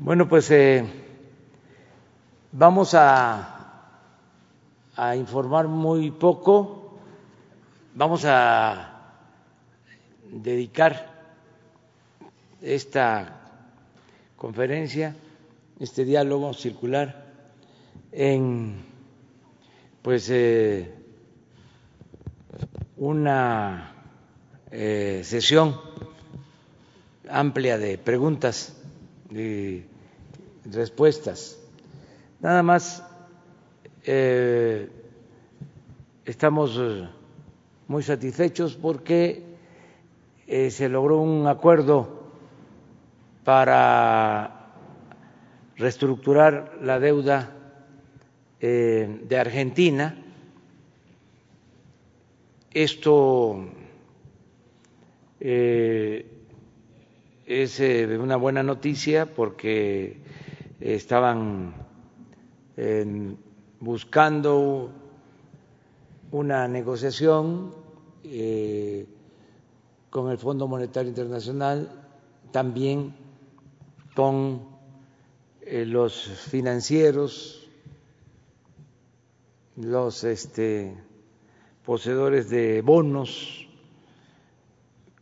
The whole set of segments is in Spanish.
Bueno, pues eh, vamos a, informar muy poco, vamos a dedicar esta conferencia, este diálogo circular en pues eh, una eh, sesión amplia de preguntas y respuestas. Nada más eh, estamos eh, muy satisfechos porque eh, se logró un acuerdo para reestructurar la deuda de Argentina. Esto es una buena noticia porque estaban buscando una negociación eh, con el Fondo Monetario Internacional, también con eh, los financieros, los este, poseedores de bonos,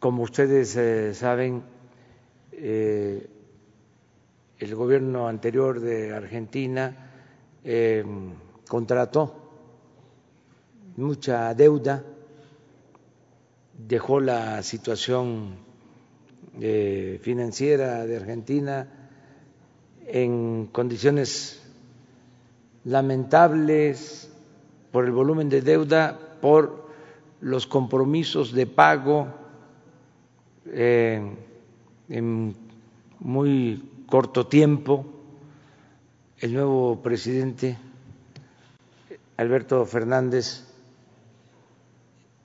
como ustedes eh, saben, el gobierno anterior de Argentina eh, contrató mucha deuda, dejó la situación eh, financiera de Argentina en condiciones lamentables por el volumen de deuda, por los compromisos de pago eh, en muy corto tiempo. El nuevo presidente, Alberto Fernández,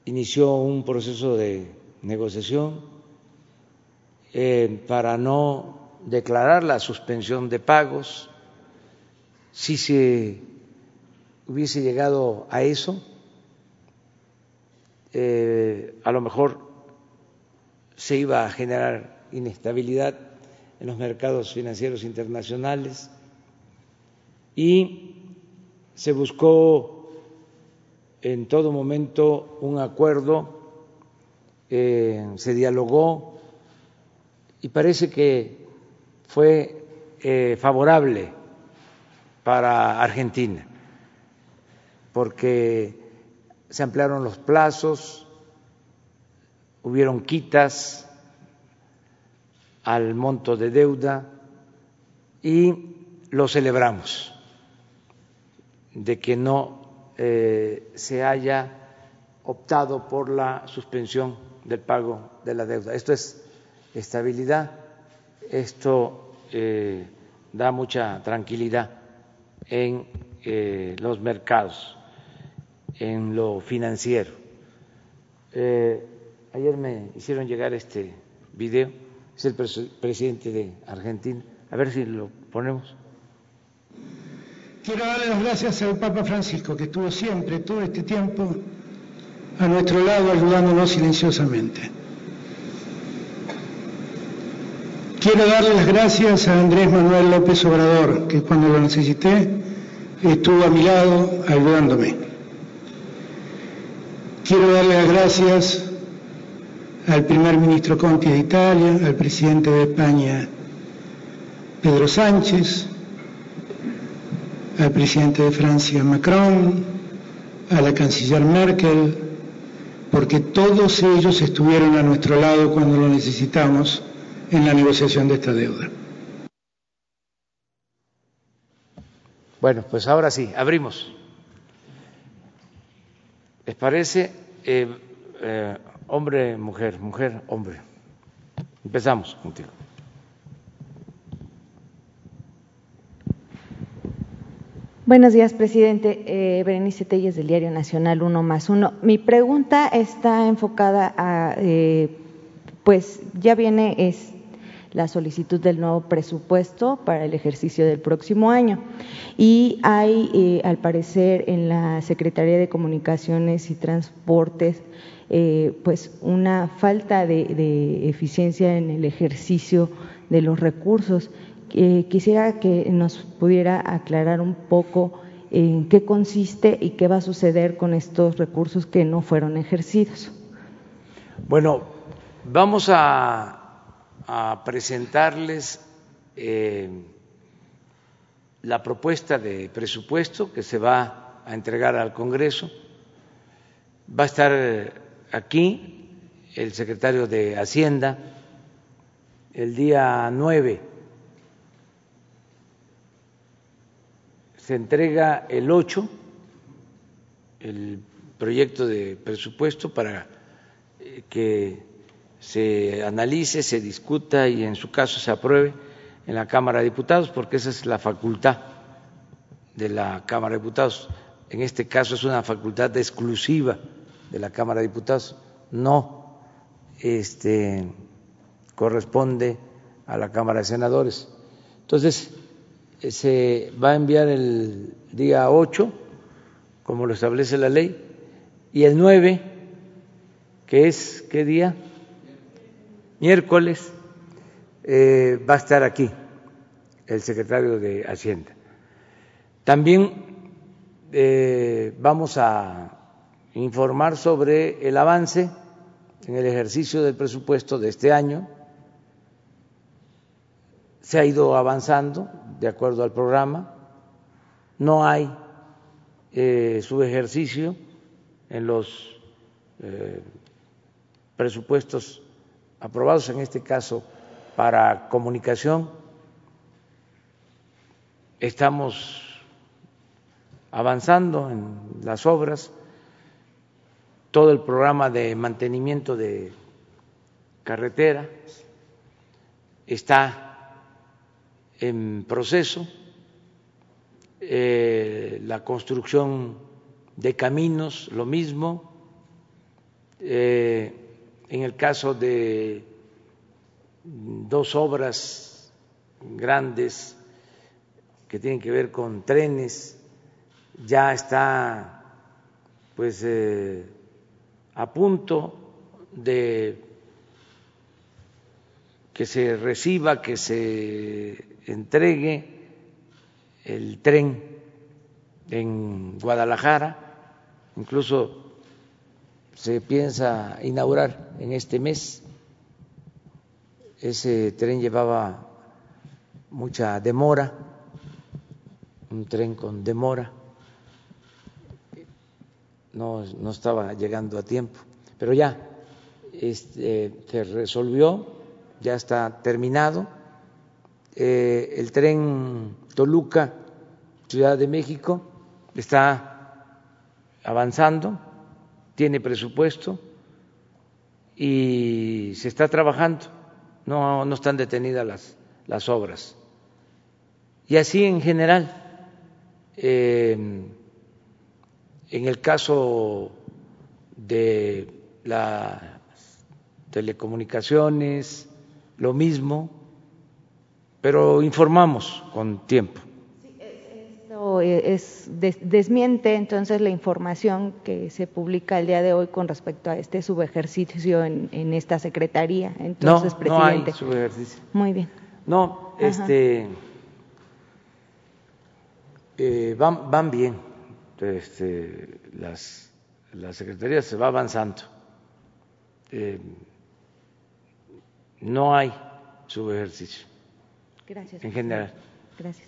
inició un proceso de negociación eh, para no declarar la suspensión de pagos. Si se hubiese llegado a eso, eh, a lo mejor se iba a generar inestabilidad en los mercados financieros internacionales. Y se buscó en todo momento un acuerdo, eh, se dialogó y parece que fue eh, favorable para Argentina, porque se ampliaron los plazos, hubieron quitas al monto de deuda y lo celebramos de que no eh, se haya optado por la suspensión del pago de la deuda. Esto es estabilidad, esto eh, da mucha tranquilidad en eh, los mercados, en lo financiero. Ayer me hicieron llegar este video, es el pres presidente de Argentina, a ver si lo ponemos. Quiero darle las gracias al Papa Francisco, que estuvo siempre, todo este tiempo, a nuestro lado, ayudándonos silenciosamente. Quiero darle las gracias a Andrés Manuel López Obrador, que cuando lo necesité estuvo a mi lado ayudándome. Quiero darle las gracias al primer ministro Conti de Italia, al presidente de España Pedro Sánchez, al presidente de Francia Macron, a la canciller Merkel, porque todos ellos estuvieron a nuestro lado cuando lo necesitamos en la negociación de esta deuda. Bueno, pues ahora sí, abrimos. ¿Les parece? Eh, eh, hombre, mujer, mujer, hombre. Empezamos contigo. Buenos días, presidente. Eh, Berenice Telles del Diario Nacional Uno más Uno. Mi pregunta está enfocada a, eh, pues ya viene es la solicitud del nuevo presupuesto para el ejercicio del próximo año. Y hay, eh, al parecer, en la Secretaría de Comunicaciones y Transportes eh, pues una falta de, eficiencia en el ejercicio de los recursos. Eh, quisiera que nos pudiera aclarar un poco en qué consiste y qué va a suceder con estos recursos que no fueron ejercidos. Bueno, vamos a presentarles eh, la propuesta de presupuesto que se va a entregar al Congreso. Va a estar aquí el secretario de Hacienda el día 9. Se entrega el 8 el proyecto de presupuesto para eh, que se analice, se discuta y en su caso se apruebe en la Cámara de Diputados, porque esa es la facultad de la Cámara de Diputados. En este caso es una facultad exclusiva de la Cámara de Diputados, no este, corresponde a la Cámara de Senadores. Entonces, se va a enviar el día 8, como lo establece la ley, y el 9, que es, ¿qué día? miércoles eh, va a estar aquí el secretario de Hacienda. También eh, vamos a informar sobre el avance en el ejercicio del presupuesto de este año. Se ha ido avanzando de acuerdo al programa. No hay eh, subejercicio en los presupuestos aprobados en este caso para comunicación. Estamos avanzando en las obras, todo el programa de mantenimiento de carretera está en proceso, eh, la construcción de caminos, lo mismo, eh, en el caso de dos obras grandes que tienen que ver con trenes, ya está pues eh, a punto de que se reciba, que se entregue el tren en Guadalajara, incluso se piensa inaugurar en este mes. Ese tren llevaba mucha demora, un tren con demora, no, no estaba llegando a tiempo, pero ya este, se resolvió, ya está terminado. Eh, el tren Toluca, Ciudad de México, está avanzando tiene presupuesto y se está trabajando, no, no están detenidas las, las obras. Y así en general, em, en el caso de las telecomunicaciones, lo mismo, pero informamos con tiempo. Eh, es, desmiente entonces la información que se publica el día de hoy con respecto a este subejercicio en, en esta secretaría. Entonces, no, presidente. no hay subejercicio. Muy bien. No, este, eh, van, van bien. Este, las, la secretaría se va avanzando. Eh, no hay subejercicio. Gracias. En general. Gracias.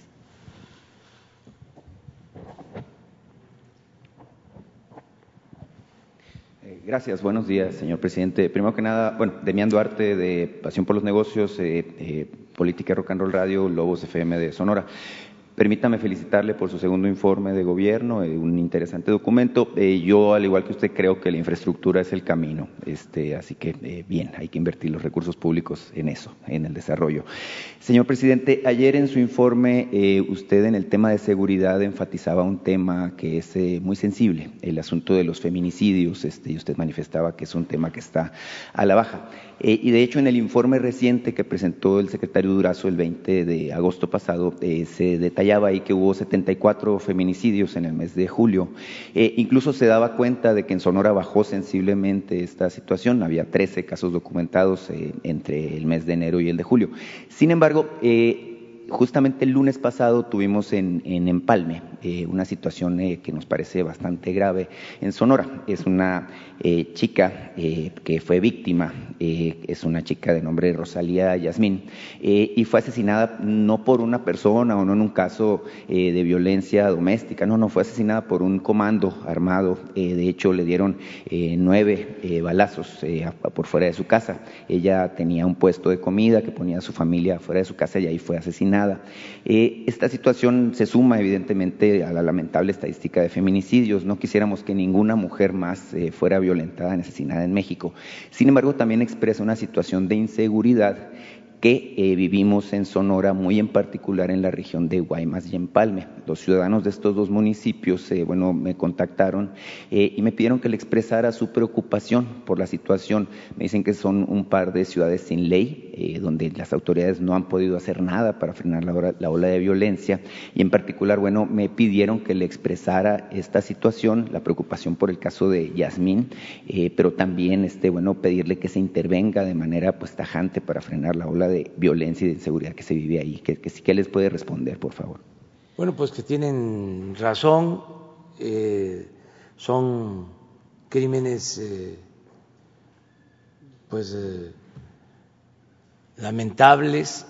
Gracias, buenos días, señor presidente. Primero que nada, bueno, Demián Duarte de Pasión por los Negocios, eh, eh, Política Rock and Roll Radio, Lobos FM de Sonora. Permítame felicitarle por su segundo informe de gobierno, eh, un interesante documento. Eh, yo, al igual que usted, creo que la infraestructura es el camino, este, así que eh, bien, hay que invertir los recursos públicos en eso, en el desarrollo. Señor presidente, ayer en su informe, usted en el tema de seguridad enfatizaba un tema que es muy sensible, el asunto de los feminicidios, este, y usted manifestaba que es un tema que está a la baja. y de hecho, en el informe reciente que presentó el secretario Durazo el 20 de agosto pasado, se detalló hallaba ahí que hubo 74 feminicidios en el mes de julio. Eh, incluso se daba cuenta de que en Sonora bajó sensiblemente esta situación. Había 13 casos documentados eh, entre el mes de enero y el de julio. Sin embargo, eh, justamente el lunes pasado tuvimos en, Empalme eh, una situación eh, que nos parece bastante grave en Sonora. Es una eh, chica que fue víctima, es una chica de nombre Rosalía Yasmín, y fue asesinada no por una persona o no en un caso de violencia doméstica, no, no, fue asesinada por un comando armado. de hecho, le dieron nueve balazos por fuera de su casa. Ella tenía un puesto de comida que ponía a su familia fuera de su casa y ahí fue asesinada eh, esta situación se suma evidentemente a la lamentable estadística de feminicidios. No quisiéramos que ninguna mujer más eh, fuera violentada, asesinada en México. Sin embargo, también expresa una situación de inseguridad que eh, vivimos en Sonora, muy en particular en la región de Guaymas y Empalme. Los ciudadanos de estos dos municipios, eh, bueno, me contactaron y me pidieron que le expresara su preocupación por la situación. Me dicen que son un par de ciudades sin ley, donde las autoridades no han podido hacer nada para frenar la, la, ola de violencia y en particular, bueno, me pidieron que le expresara esta situación, la preocupación por el caso de Yasmín, pero también, este, bueno, pedirle que se intervenga de manera pues tajante para frenar la ola de violencia y de inseguridad que se vive ahí. ¿Qué, que, les puede responder, por favor? Bueno, pues que tienen razón, eh, son crímenes eh, pues eh, lamentables,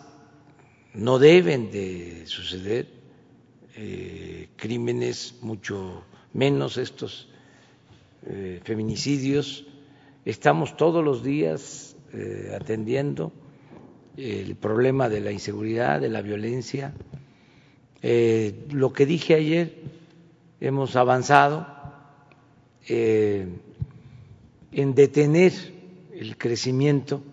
no deben de suceder crímenes mucho menos estos feminicidios. Estamos todos los días atendiendo el problema de la inseguridad, de la violencia. Eh, lo que dije ayer, hemos avanzado eh, en detener el crecimiento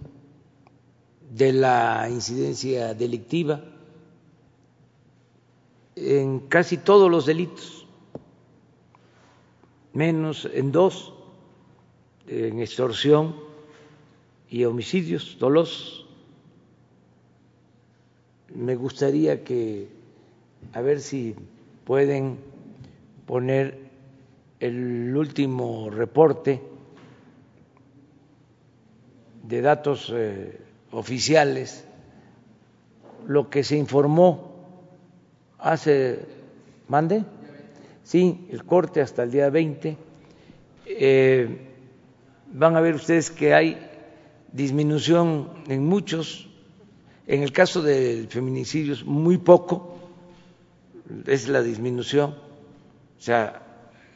de la incidencia delictiva en casi todos los delitos, menos en dos, en extorsión y homicidios dolosos. Me gustaría que, a ver si pueden poner el último reporte de datos eh, oficiales, lo que se informó hace, mande, sí, el corte hasta el día 20. Eh, van a ver ustedes que hay disminución en muchos. En el caso del feminicidio es muy poco, es la disminución, o sea,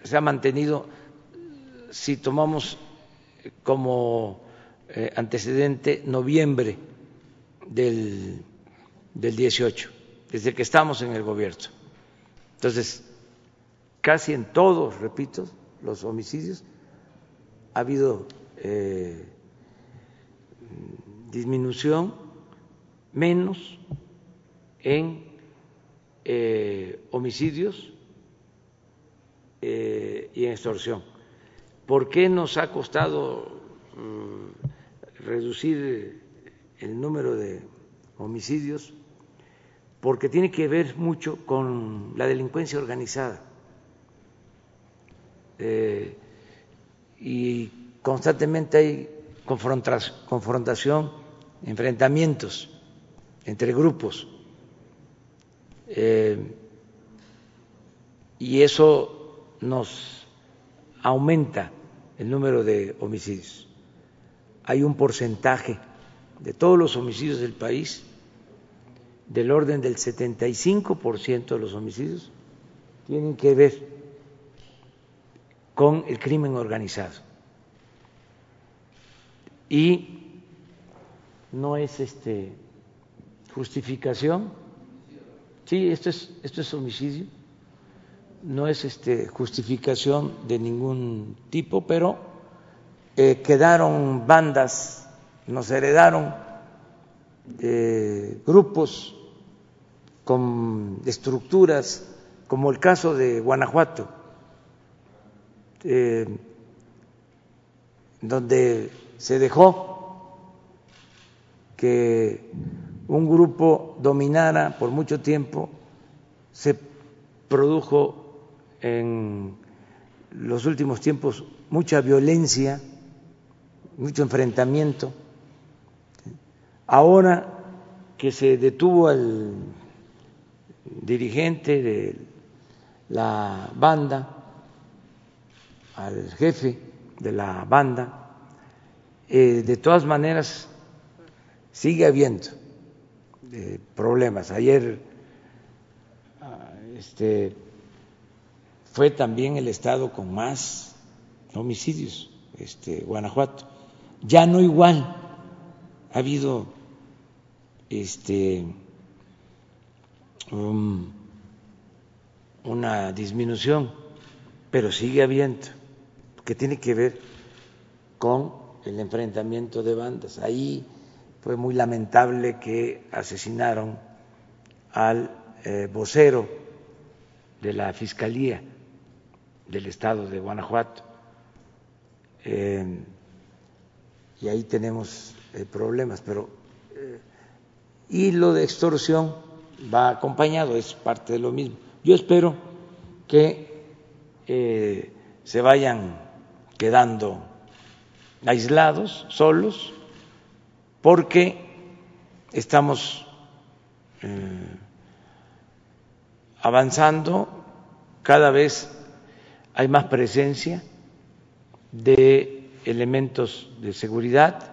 se ha mantenido, si tomamos como eh, antecedente noviembre del, del 18, desde que estamos en el gobierno. Entonces, casi en todos, repito, los homicidios ha habido eh, disminución menos en eh, homicidios y en extorsión. ¿Por qué nos ha costado mm, reducir el número de homicidios? Porque tiene que ver mucho con la delincuencia organizada. Eh, y constantemente hay confrontación, enfrentamientos entre grupos. Eh, y eso nos aumenta el número de homicidios. Hay un porcentaje de todos los homicidios del país, del orden del 75% de los homicidios, tienen que ver con el crimen organizado. Y no es este justificación, Sí, esto es, esto es homicidio, no es este, justificación de ningún tipo, pero eh, quedaron bandas, nos heredaron eh, grupos con estructuras, como el caso de Guanajuato, eh, donde se dejó que un grupo dominara por mucho tiempo, se produjo en los últimos tiempos mucha violencia, mucho enfrentamiento. Ahora que se detuvo al dirigente de la banda, al jefe de la banda, eh, de todas maneras sigue habiendo eh, problemas. Ayer ah, este, fue también el estado con más homicidios, este, Guanajuato. Ya no igual, ha habido este, una disminución, pero sigue habiendo, que tiene que ver con el enfrentamiento de bandas. Ahí fue muy lamentable que asesinaron al eh, vocero de la Fiscalía del Estado de Guanajuato. Eh, y ahí tenemos eh, problemas, pero y lo de extorsión va acompañado, es parte de lo mismo. Yo espero que eh, se vayan quedando aislados, solos, porque estamos eh, avanzando, cada vez hay más presencia de elementos de seguridad.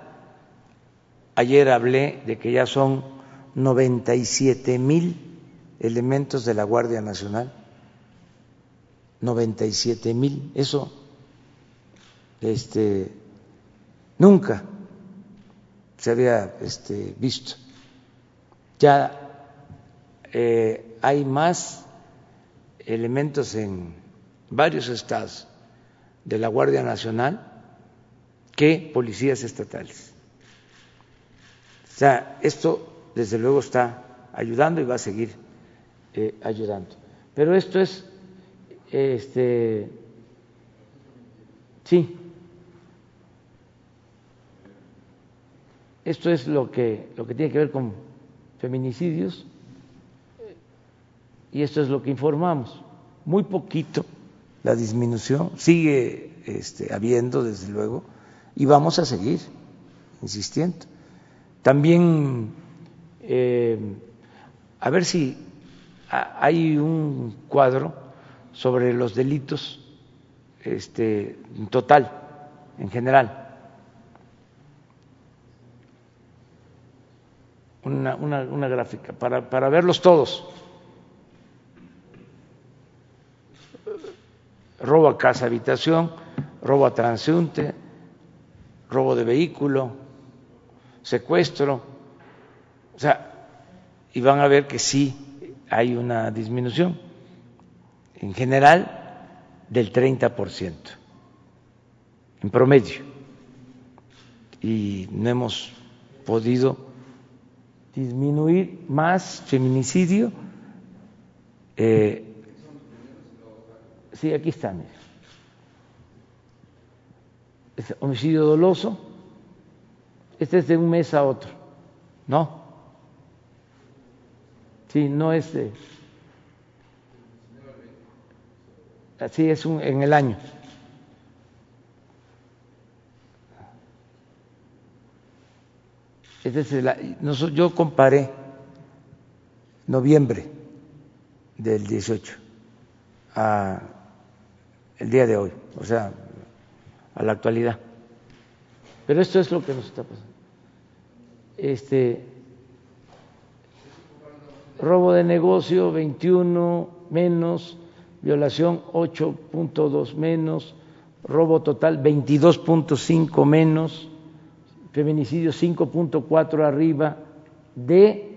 Ayer hablé de que ya son 97 mil elementos de la Guardia Nacional. 97 mil, eso este, nunca se había este, visto. Ya eh, hay más elementos en varios estados de la Guardia Nacional que policías estatales. O sea, esto desde luego está ayudando y va a seguir eh, ayudando. Pero esto es, este, sí, esto es lo que, lo que tiene que ver con feminicidios y esto es lo que informamos. Muy poquito la disminución, sigue este, habiendo desde luego y vamos a seguir insistiendo. También eh, a ver si hay un cuadro sobre los delitos este, en total, en general. Una, una, gráfica para, para verlos todos. Robo a casa, habitación, robo a transeúnte, robo de vehículo, secuestro, o sea, y van a ver que sí hay una disminución, en general del 30%, en promedio. Y no hemos podido disminuir más feminicidio. Eh, sí, aquí homicidio doloso. Este es de un mes a otro, ¿no? Sí, no es de... Así es un, en el año. yo comparé noviembre del 18 a el día de hoy, o sea, a la actualidad. Pero esto es lo que nos está pasando. Este, robo de negocio 21 menos, violación 8.2 menos, robo total 22.5 menos, feminicidio 5.4 arriba de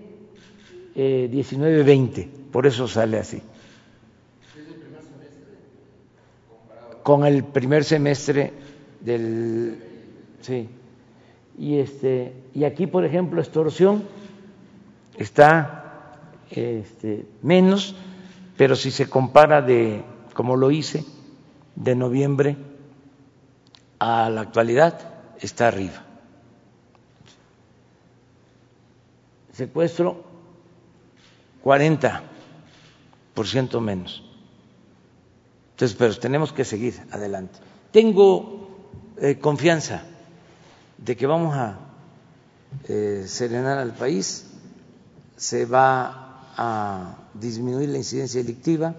eh, 19-20, por eso sale así. Con el primer semestre del sí. Y este y aquí, por ejemplo, extorsión está este, menos, pero si se compara de como lo hice de noviembre a la actualidad está arriba. Secuestro 40% menos. Entonces, pero tenemos que seguir adelante. Tengo eh, confianza de que vamos a eh, serenar al país, se va a disminuir la incidencia delictiva,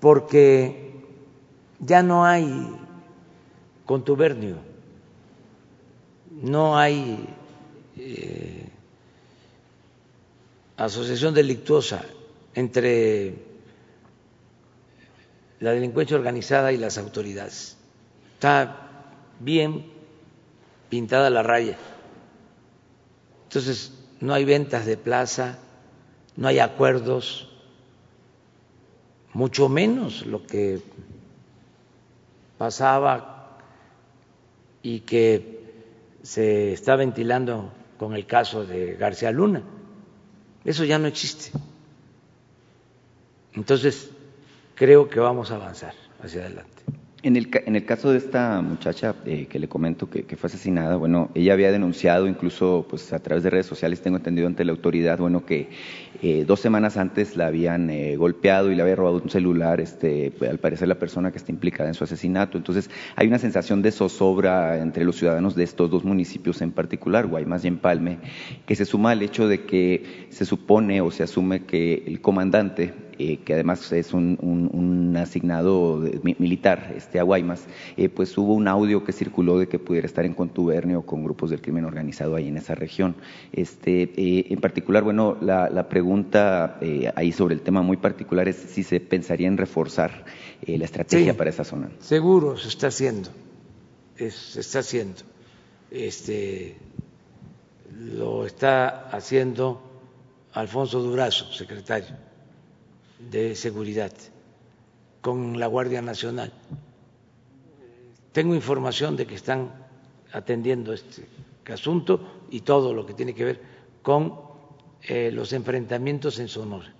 porque ya no hay contubernio, no hay eh, asociación delictuosa entre la delincuencia organizada y las autoridades. Está bien pintada la raya. Entonces, no hay ventas de plaza, no hay acuerdos, mucho menos lo que pasaba y que se está ventilando con el caso de García Luna. Eso ya no existe. Entonces, creo que vamos a avanzar hacia adelante. En el, en el caso de esta muchacha eh, que le comento que, fue asesinada, bueno, ella había denunciado incluso pues a través de redes sociales, tengo entendido ante la autoridad, bueno, que eh, dos semanas antes la habían eh, golpeado y le había robado un celular, este, al parecer la persona que está implicada en su asesinato. Entonces, hay una sensación de zozobra entre los ciudadanos de estos dos municipios en particular, Guaymas y Empalme, que se suma al hecho de que se supone o se asume que el comandante eh, que además es un, asignado militar este, a Guaymas, eh, pues hubo un audio que circuló de que pudiera estar en contubernio con grupos del crimen organizado ahí en esa región. Este, eh, en particular, bueno, la, pregunta ahí sobre el tema muy particular es si se pensaría en reforzar la estrategia para esa zona. Seguro se está haciendo, se está haciendo. Este, lo está haciendo Alfonso Durazo, secretario de seguridad con la Guardia Nacional. Tengo información de que están atendiendo este asunto y todo lo que tiene que ver con eh, los enfrentamientos en Sonora.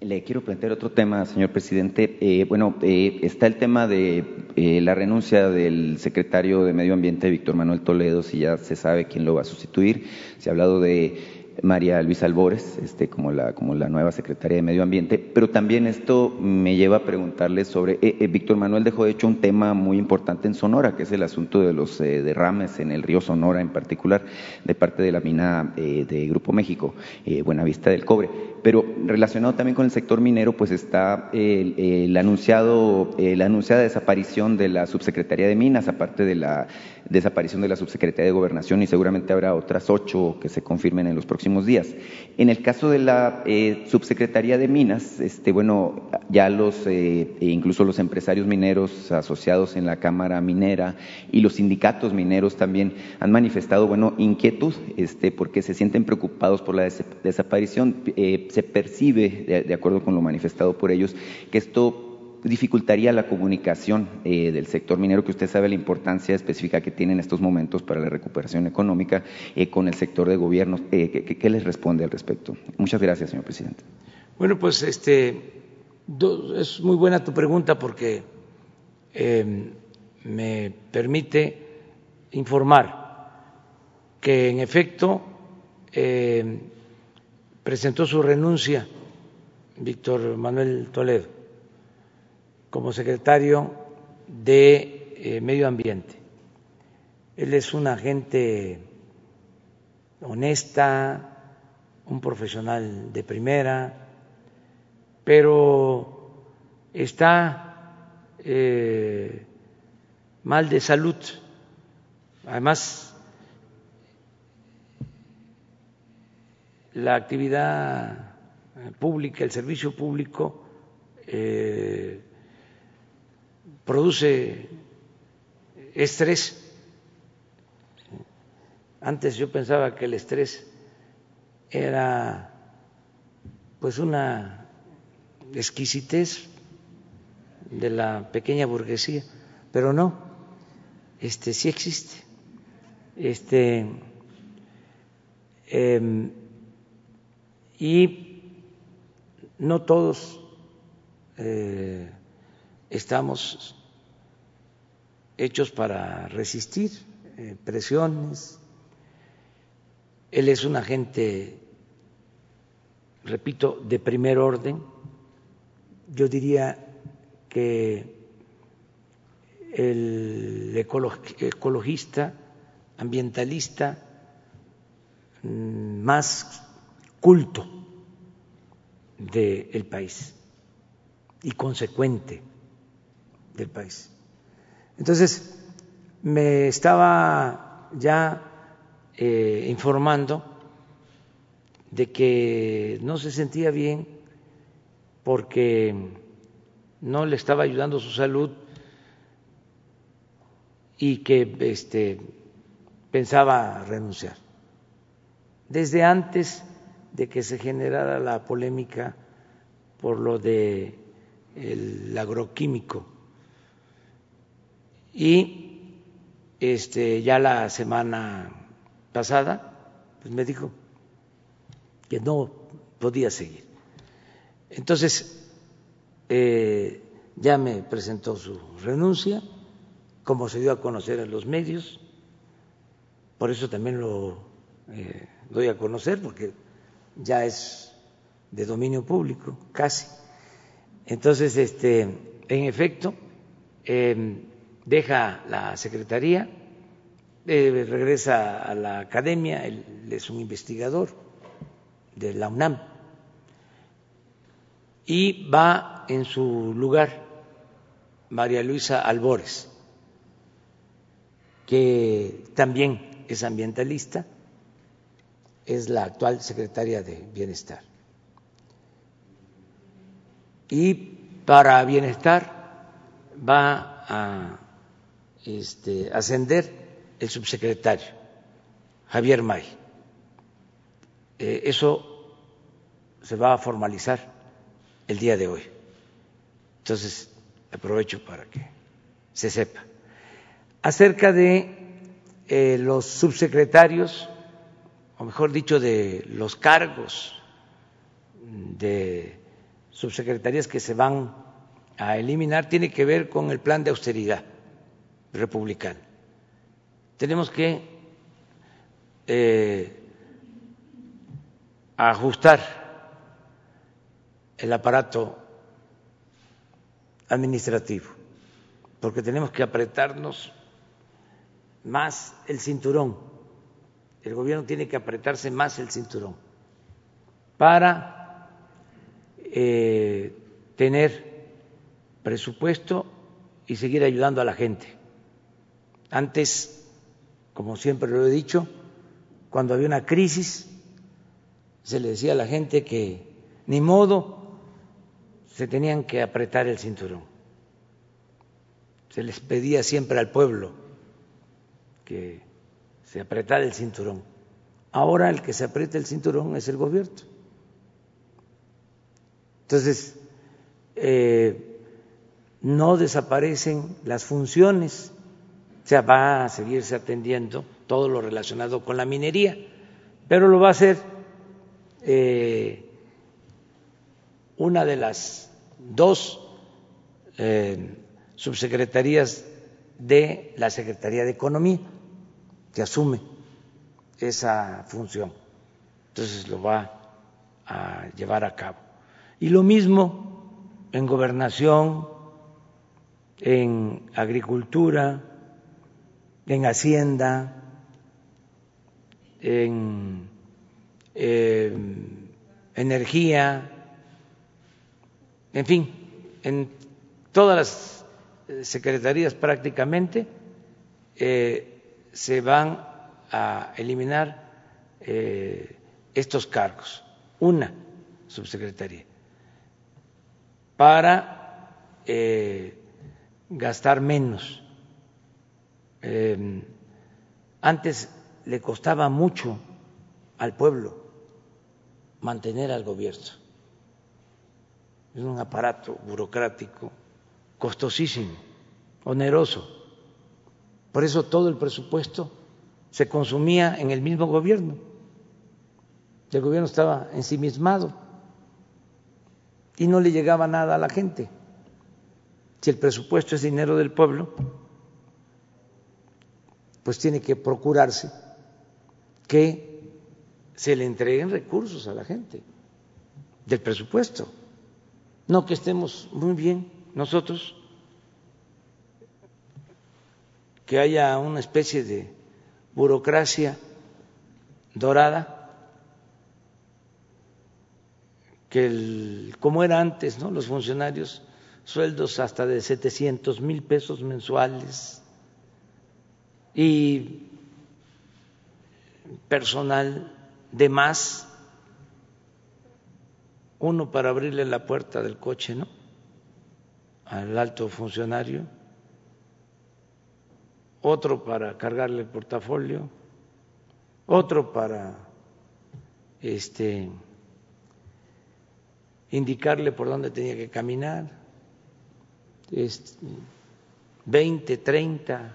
Le quiero plantear otro tema, señor presidente. Eh, bueno, eh, está el tema de la renuncia del secretario de Medio Ambiente, Víctor Manuel Toledo, si ya se sabe quién lo va a sustituir. Se ha hablado de María Luisa Albores, este, como, la, como la nueva secretaria de Medio Ambiente, pero también esto me lleva a preguntarle sobre, eh, eh, Víctor Manuel dejó de hecho un tema muy importante en Sonora, que es el asunto de los eh, derrames en el río Sonora en particular, de parte de la mina de Grupo México, Buenavista del Cobre. Pero relacionado también con el sector minero, pues está el, anunciado, la anunciada desaparición de la subsecretaría de Minas, aparte de la desaparición de la subsecretaría de Gobernación, y seguramente habrá otras ocho que se confirmen en los próximos días. En el caso de la eh, subsecretaría de Minas, este, bueno, ya los, eh, e incluso los empresarios mineros asociados en la Cámara Minera y los sindicatos mineros también han manifestado, bueno, inquietud, este, porque se sienten preocupados por la desaparición. Eh, se percibe, de acuerdo con lo manifestado por ellos, que esto dificultaría la comunicación eh, del sector minero, que usted sabe la importancia específica que tiene en estos momentos para la recuperación económica eh, con el sector de gobierno. Eh, ¿qué, les responde al respecto? Muchas gracias, señor presidente. Bueno, pues este es muy buena tu pregunta porque em, me permite informar que en efecto em, presentó su renuncia Víctor Manuel Toledo como secretario de eh, Medio Ambiente. Él es una gente honesta, un profesional de primera, pero está eh, mal de salud. Además, la actividad pública, el servicio público, eh, produce estrés. Antes yo pensaba que el estrés era pues una exquisitez de la pequeña burguesía, pero no, este sí existe. Este em, y no todos eh, estamos hechos para resistir eh, presiones. Él es un agente, repito, de primer orden. Yo diría que el ecologista, ambientalista mm, más culto del país y consecuente del país. Entonces, me estaba ya eh, informando de que no se sentía bien porque no le estaba ayudando su salud y que este, pensaba renunciar. Desde antes de que se generara la polémica por lo de el agroquímico. Y este ya la semana pasada pues me dijo que no podía seguir. Entonces eh, ya me presentó su renuncia como se dio a conocer en los medios. Por eso también lo eh, doy a conocer porque ya es de dominio público casi. Entonces este en efecto eh, deja la Secretaría, eh, regresa a la academia, él es un investigador de la UNAM, y va en su lugar María Luisa Albores, que también es ambientalista, es la actual secretaria de Bienestar. Y para Bienestar va a este, ascender el subsecretario, Javier May. Eh, eso se va a formalizar el día de hoy. Entonces, aprovecho para que se sepa. Acerca de eh, los subsecretarios, o mejor dicho, de los cargos de subsecretarías que se van a eliminar, tiene que ver con el plan de austeridad republicano. Tenemos que eh, ajustar el aparato administrativo, porque tenemos que apretarnos más el cinturón. El gobierno tiene que apretarse más el cinturón para eh, tener presupuesto y seguir ayudando a la gente. Antes, como siempre lo he dicho, cuando había una crisis, se le decía a la gente que ni modo se tenían que apretar el cinturón. Se les pedía siempre al pueblo que se apretara el cinturón. Ahora el que se aprieta el cinturón es el gobierno. Entonces, eh, no desaparecen las funciones o sea, va a seguirse atendiendo todo lo relacionado con la minería, pero lo va a hacer eh, una de las dos eh, subsecretarías de la Secretaría de Economía que asume esa función. Entonces lo va a llevar a cabo. Y lo mismo en gobernación, en agricultura, en Hacienda, en energía, en fin, en todas las eh, secretarías prácticamente eh, se van a eliminar eh, estos cargos, una subsecretaría, para gastar menos Em, antes le costaba mucho al pueblo mantener al gobierno. Es un aparato burocrático costosísimo, oneroso. Por eso todo el presupuesto se consumía en el mismo gobierno. El gobierno estaba ensimismado y no le llegaba nada a la gente. Si el presupuesto es dinero del pueblo, pues tiene que procurarse que se le entreguen recursos a la gente del presupuesto. No que estemos muy bien nosotros, que haya una especie de burocracia dorada, que el, como era antes, ¿no? Los funcionarios sueldos hasta de 700 mil pesos mensuales y personal de más, uno para abrirle la puerta del coche, ¿no? Al alto funcionario, otro para cargarle el portafolio, otro para este indicarle por dónde tenía que caminar, este, 20, 30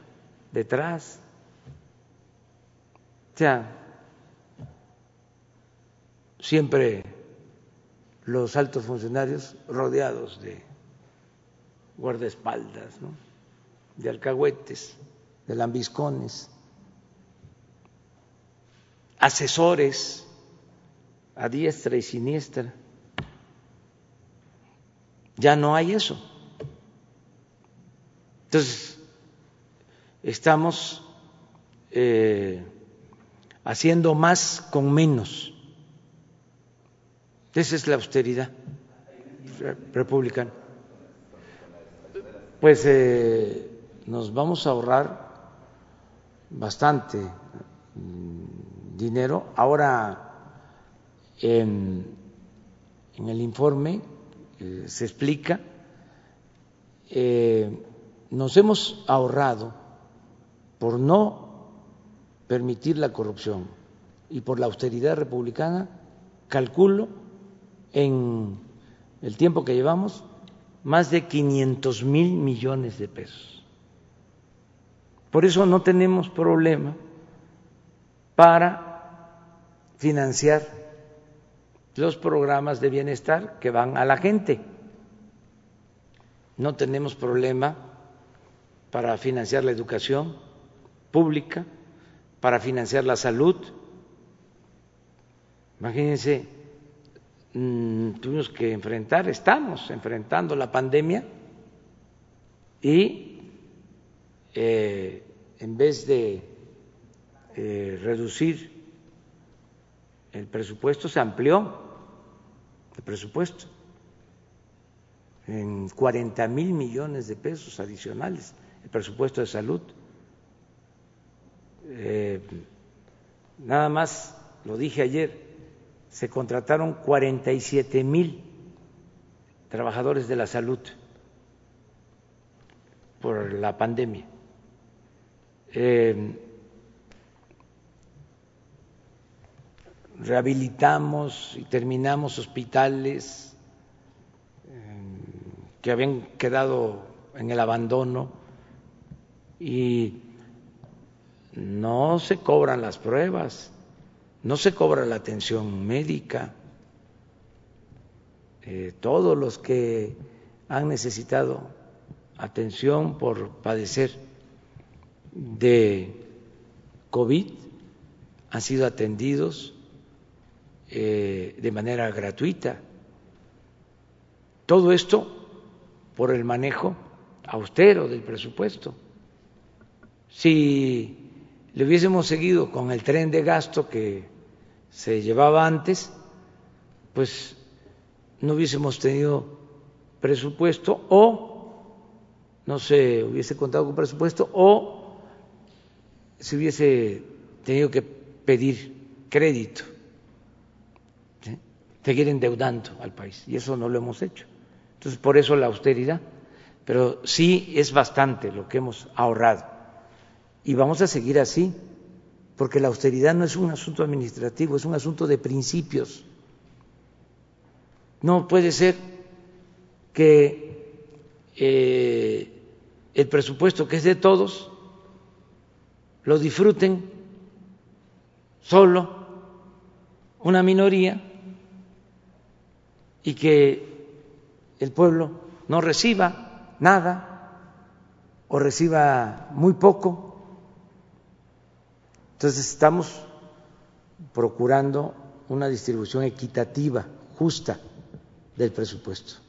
detrás. O sea, siempre los altos funcionarios rodeados de guardaespaldas, ¿no? de alcahuetes, de lambiscones, asesores a diestra y siniestra. Ya no hay eso. Entonces, estamos eh, haciendo más con menos. Esa es la austeridad republicana. Pues eh, nos vamos a ahorrar bastante mm, dinero. Ahora, en, el informe eh, se explica, eh, nos hemos ahorrado por no permitir la corrupción y por la austeridad republicana, calculo en el tiempo que llevamos más de 500 mil millones de pesos. Por eso no tenemos problema para financiar los programas de bienestar que van a la gente. No tenemos problema para financiar la educación pública, para financiar la salud. Imagínense, mm, tuvimos que enfrentar, estamos enfrentando la pandemia y eh, en vez de eh, reducir el presupuesto, se amplió el presupuesto en 40 mil millones de pesos adicionales, el presupuesto de salud. Eh, nada más, lo dije ayer, se contrataron 47 mil trabajadores de la salud por la pandemia. Eh, rehabilitamos y terminamos hospitales eh, que habían quedado en el abandono y no se cobran las pruebas, no se cobra la atención médica. Eh, todos los que han necesitado atención por padecer de COVID han sido atendidos eh, de manera gratuita. Todo esto por el manejo austero del presupuesto. Si le hubiésemos seguido con el tren de gasto que se llevaba antes, pues no hubiésemos tenido presupuesto o no se hubiese contado con presupuesto o se hubiese tenido que pedir crédito seguir endeudando al país y eso no lo hemos hecho. Entonces, por eso la austeridad, pero sí es bastante lo que hemos ahorrado y vamos a seguir así, porque la austeridad no es un asunto administrativo, es un asunto de principios. No puede ser que eh, el presupuesto que es de todos lo disfruten solo una minoría y que el pueblo no reciba nada o reciba muy poco. Entonces estamos procurando una distribución equitativa, justa del presupuesto.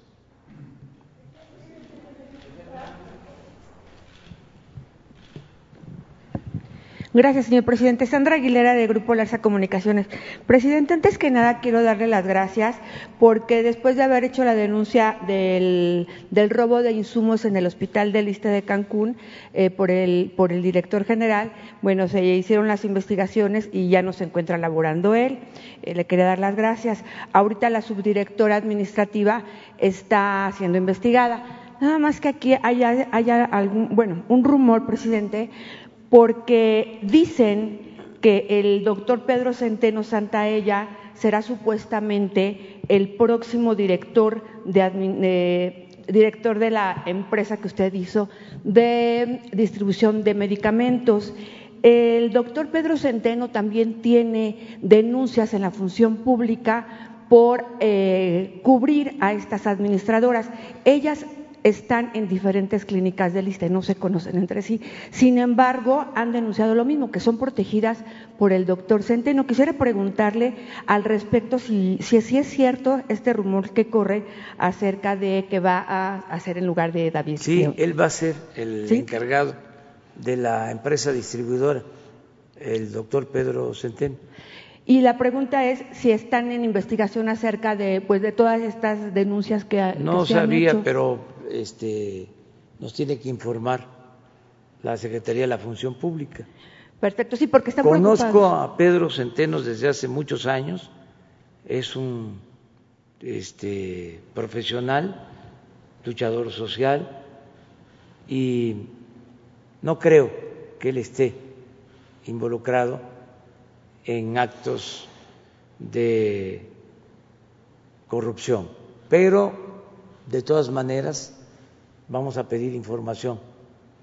Gracias, señor presidente. Sandra Aguilera, de Grupo Larsa Comunicaciones. Presidente, antes que nada quiero darle las gracias porque después de haber hecho la denuncia del, robo de insumos en el Hospital del Liste de Cancún eh, por, el, por el director general, bueno, se hicieron las investigaciones y ya no se encuentra laborando él. Eh, le quería dar las gracias. Ahorita la subdirectora administrativa está siendo investigada. Nada más que aquí haya, haya algún, bueno, un rumor, presidente, porque dicen que el doctor Pedro Centeno Santaella será supuestamente el próximo director de, director de la empresa que usted hizo de distribución de medicamentos. El doctor Pedro Centeno también tiene denuncias en la función pública por eh, cubrir a estas administradoras. Ellas están en diferentes clínicas del ISTE, no se conocen entre sí. Sin embargo, han denunciado lo mismo, que son protegidas por el doctor Centeno. Quisiera preguntarle al respecto si, si, es cierto este rumor que corre acerca de que va a hacer en lugar de David. Sí, él va a ser el encargado de la empresa distribuidora, el doctor Pedro Centeno. Y la pregunta es si están en investigación acerca de, pues, de todas estas denuncias que, no sabía, pero este, nos tiene que informar la Secretaría de la Función Pública. Perfecto, sí, porque está Conozco a Pedro Centenos desde hace muchos años, es un este, profesional, luchador social, y no creo que él esté involucrado en actos de corrupción, pero de todas maneras vamos a pedir información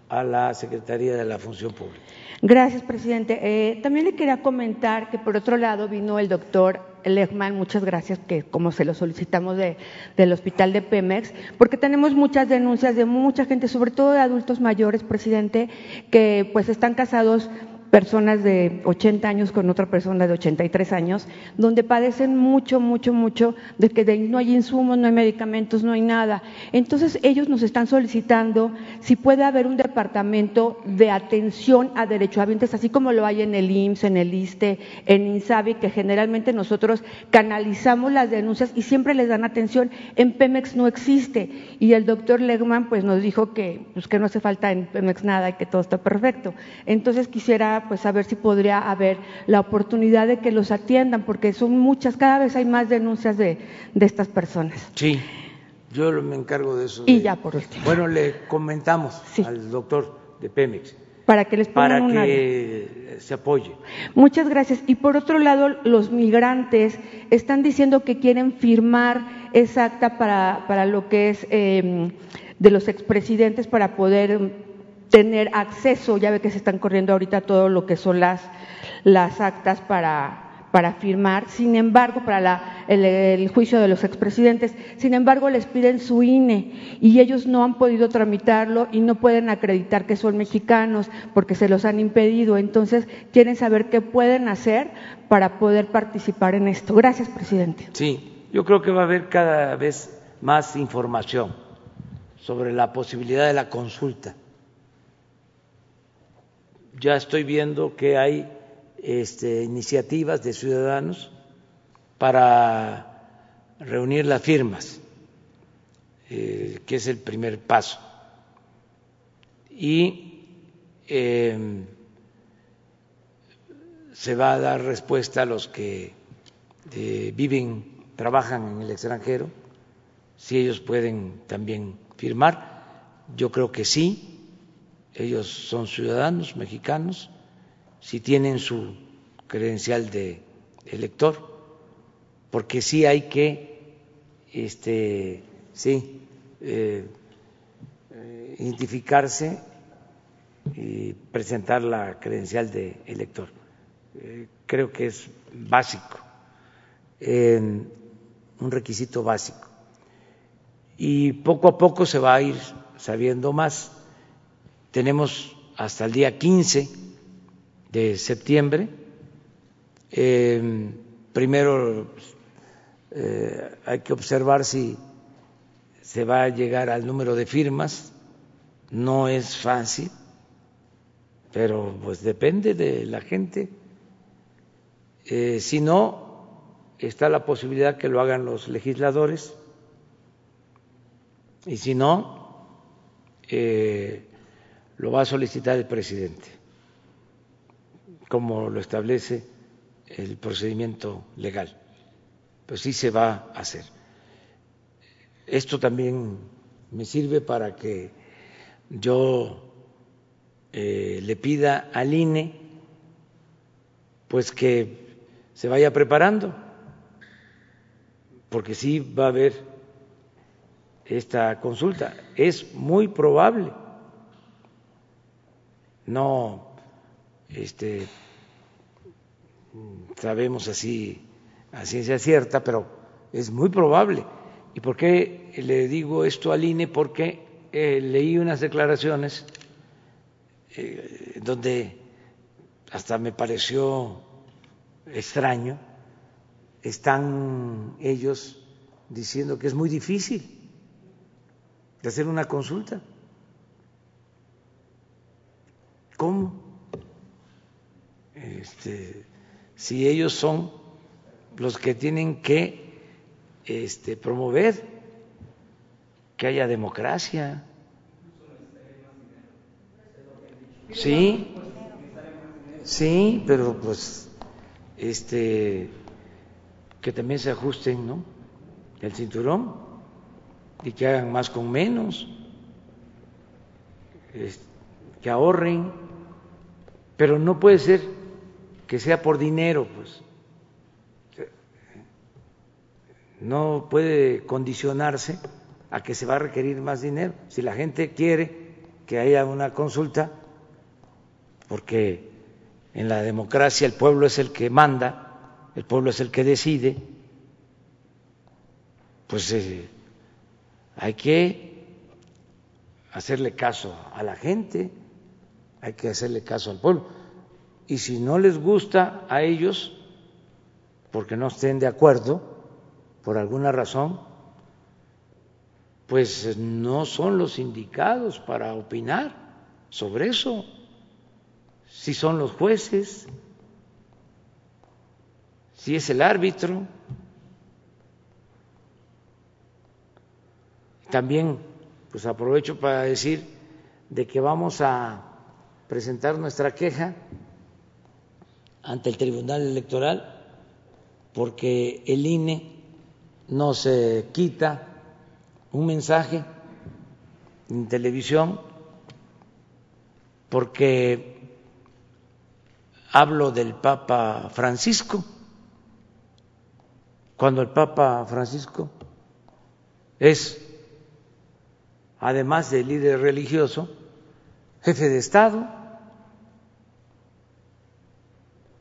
a la Secretaría de la Función Pública. Gracias, presidente. Eh, también le quería comentar que por otro lado vino el doctor Lechman, muchas gracias, que como se lo solicitamos de, del hospital de Pemex, porque tenemos muchas denuncias de mucha gente, sobre todo de adultos mayores, presidente, que pues están casados personas de 80 años con otra persona de 83 años, donde padecen mucho, mucho, mucho de que no hay insumos, no hay medicamentos, no hay nada. Entonces ellos nos están solicitando si puede haber un departamento de atención a derechohabientes, así como lo hay en el IMSS, en el ISTE, en INSABI, que generalmente nosotros canalizamos las denuncias y siempre les dan atención. En Pemex no existe. Y el doctor Legman pues nos dijo que, pues, que no hace falta en Pemex nada y que todo está perfecto. Entonces quisiera pues a ver si podría haber la oportunidad de que los atiendan, porque son muchas, cada vez hay más denuncias de, estas personas. Sí, yo me encargo de eso. Y ya por último. Bueno, le comentamos al doctor de Pemex. Para que les Para que se apoye. Muchas gracias. Y por otro lado, los migrantes están diciendo que quieren firmar esa acta para, para lo que es eh, de los expresidentes para poder tener acceso, ya ve que se están corriendo ahorita todo lo que son las, las actas para, para firmar, sin embargo, para la, el, juicio de los expresidentes, sin embargo, les piden su INE y ellos no han podido tramitarlo y no pueden acreditar que son mexicanos porque se los han impedido. Entonces, quieren saber qué pueden hacer para poder participar en esto. Gracias, presidente. Sí, yo creo que va a haber cada vez más información sobre la posibilidad de la consulta ya estoy viendo que hay este, iniciativas de ciudadanos para reunir las firmas, eh, que es el primer paso. Y em, se va a dar respuesta a los que eh, viven, trabajan en el extranjero, si ellos pueden también firmar. Yo creo que sí, ellos son ciudadanos mexicanos, si tienen su credencial de elector, porque sí hay que este, sí, eh, identificarse y presentar la credencial de elector. Eh, creo que es básico, un requisito básico. Y poco a poco se va a ir sabiendo más. Tenemos hasta el día 15 de septiembre. primero eh, hay que observar si se va a llegar al número de firmas. No es fácil, pero pues depende de la gente. Eh, si no, está la posibilidad que lo hagan los legisladores. Y si no, eh, lo va a solicitar el presidente, como lo establece el procedimiento legal pues sí se va a hacer. Esto también me sirve para que yo eh, le pida al INE pues que se vaya preparando, porque sí va a haber esta consulta. Es muy probable, no este, sabemos así a ciencia cierta, pero es muy probable. ¿Y por qué le digo esto al INE? Porque eh, leí unas declaraciones eh, donde hasta me pareció extraño, están ellos diciendo que es muy difícil de hacer una consulta. ¿Cómo? Este, si ellos son los que tienen que este, promover que haya democracia. Sí, sí, pero pues este que también se ajusten, ¿no? El cinturón y que hagan más con menos, que ahorren, pero no puede ser que sea por dinero, pues. no puede condicionarse a que se va a requerir más dinero. Si la gente quiere que haya una consulta, porque en la democracia el pueblo es el que manda, el pueblo es el que decide, pues eh, hay que hacerle caso a la gente, hay que hacerle caso al pueblo. Y si no les gusta a ellos, porque no estén de acuerdo, por alguna razón, pues no son los indicados para opinar sobre eso, si son los jueces, si es el árbitro. También, pues aprovecho para decir de que vamos a presentar nuestra queja ante el Tribunal Electoral porque el INE no se quita un mensaje en televisión porque hablo del Papa Francisco, cuando el Papa Francisco es, además de líder religioso, jefe de Estado,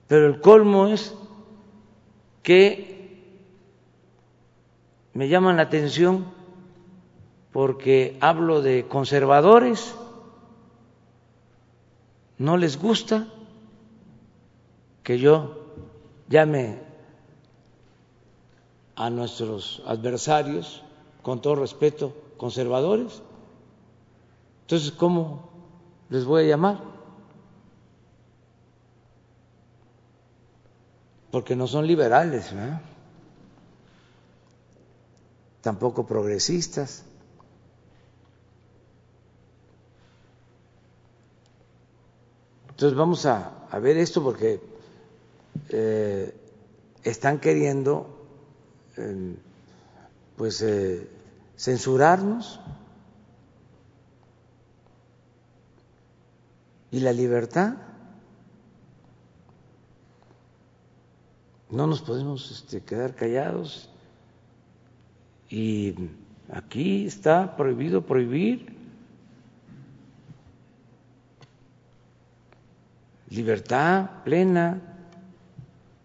pero el colmo es que me llaman la atención porque hablo de conservadores, no les gusta que yo llame a nuestros adversarios, con todo respeto, conservadores. Entonces, ¿cómo les voy a llamar? Porque no son liberales. tampoco progresistas. Entonces vamos a, ver esto porque eh, están queriendo em, pues eh, censurarnos y la libertad. No nos podemos este, quedar callados Y aquí está prohibido prohibir. Libertad plena,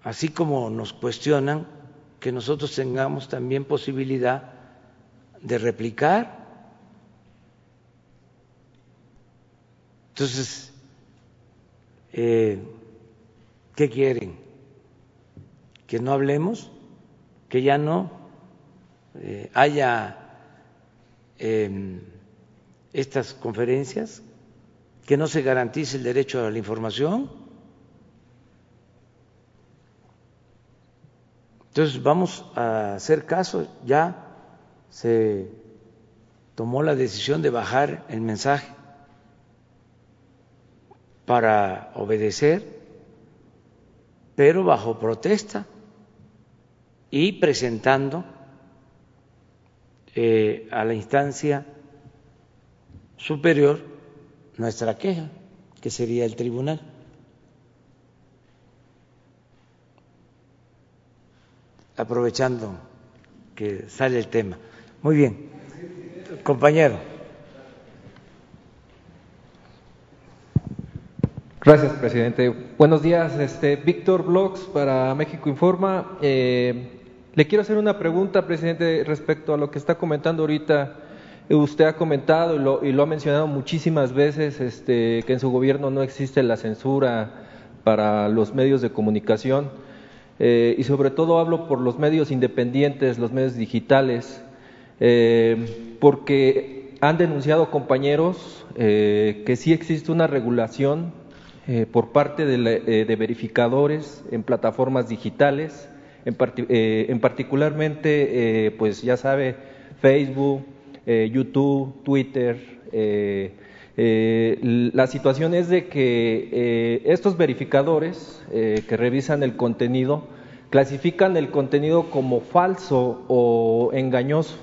así como nos cuestionan que nosotros tengamos también posibilidad de replicar. Entonces, eh, ¿qué quieren? ¿Que no hablemos? ¿Que ya no eh, haya em, estas conferencias? ¿Que no se garantice el derecho a la información? Entonces vamos a hacer caso, ya se tomó la decisión de bajar el mensaje para obedecer, pero bajo protesta y presentando eh, a la instancia superior nuestra queja, que sería el tribunal. Aprovechando que sale el tema. Muy bien, compañero. Gracias, presidente. Buenos días, este Víctor Blogs para México Informa. Eh, le quiero hacer una pregunta, presidente, respecto a lo que está comentando ahorita. Usted ha comentado y lo, y lo ha mencionado muchísimas veces este, que en su gobierno no existe la censura para los medios de comunicación eh, y sobre todo hablo por los medios independientes, los medios digitales, eh, porque han denunciado compañeros eh, que sí existe una regulación eh, por parte de, eh, de, verificadores en plataformas digitales, en, eh, en particularmente, pues ya sabe, Facebook, YouTube, Twitter. la situación es de que estos verificadores que revisan el contenido clasifican el contenido como falso o engañoso.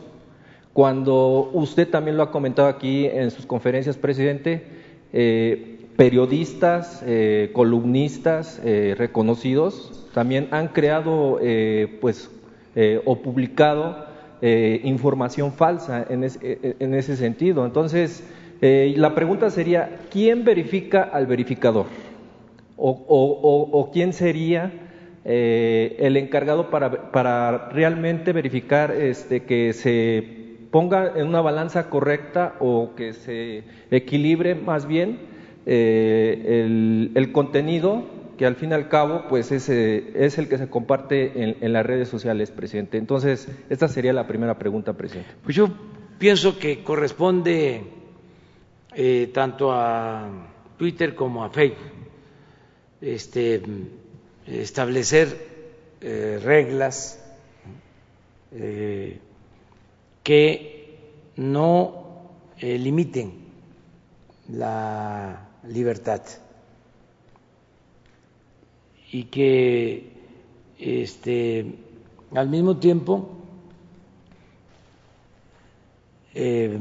Cuando usted también lo ha comentado aquí en sus conferencias, presidente, periodistas, eh, columnistas eh, reconocidos también han creado eh, pues, eh, o publicado eh, información falsa en, en, ese sentido. Entonces, la pregunta sería, ¿quién verifica al verificador? ¿O, o, o quién sería el encargado para, para realmente verificar este, que se ponga en una balanza correcta o que se equilibre más bien eh, el, contenido que al fin y al cabo pues es, es el que se comparte en, las redes sociales, presidente. Entonces, esta sería la primera pregunta, presidente. Pues yo pienso que corresponde eh, tanto a Twitter como a Facebook este, establecer eh, reglas eh, que no eh, limiten la libertad. Y que este, al mismo tiempo eh,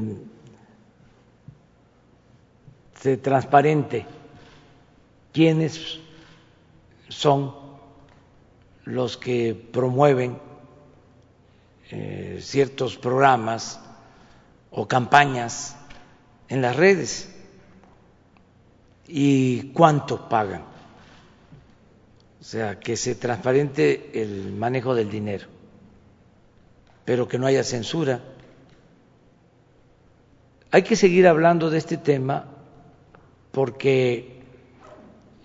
se transparente quiénes son los que promueven eh, ciertos programas o campañas en las redes y cuánto pagan. O sea, que se transparente el manejo del dinero, pero que no haya censura. Hay que seguir hablando de este tema porque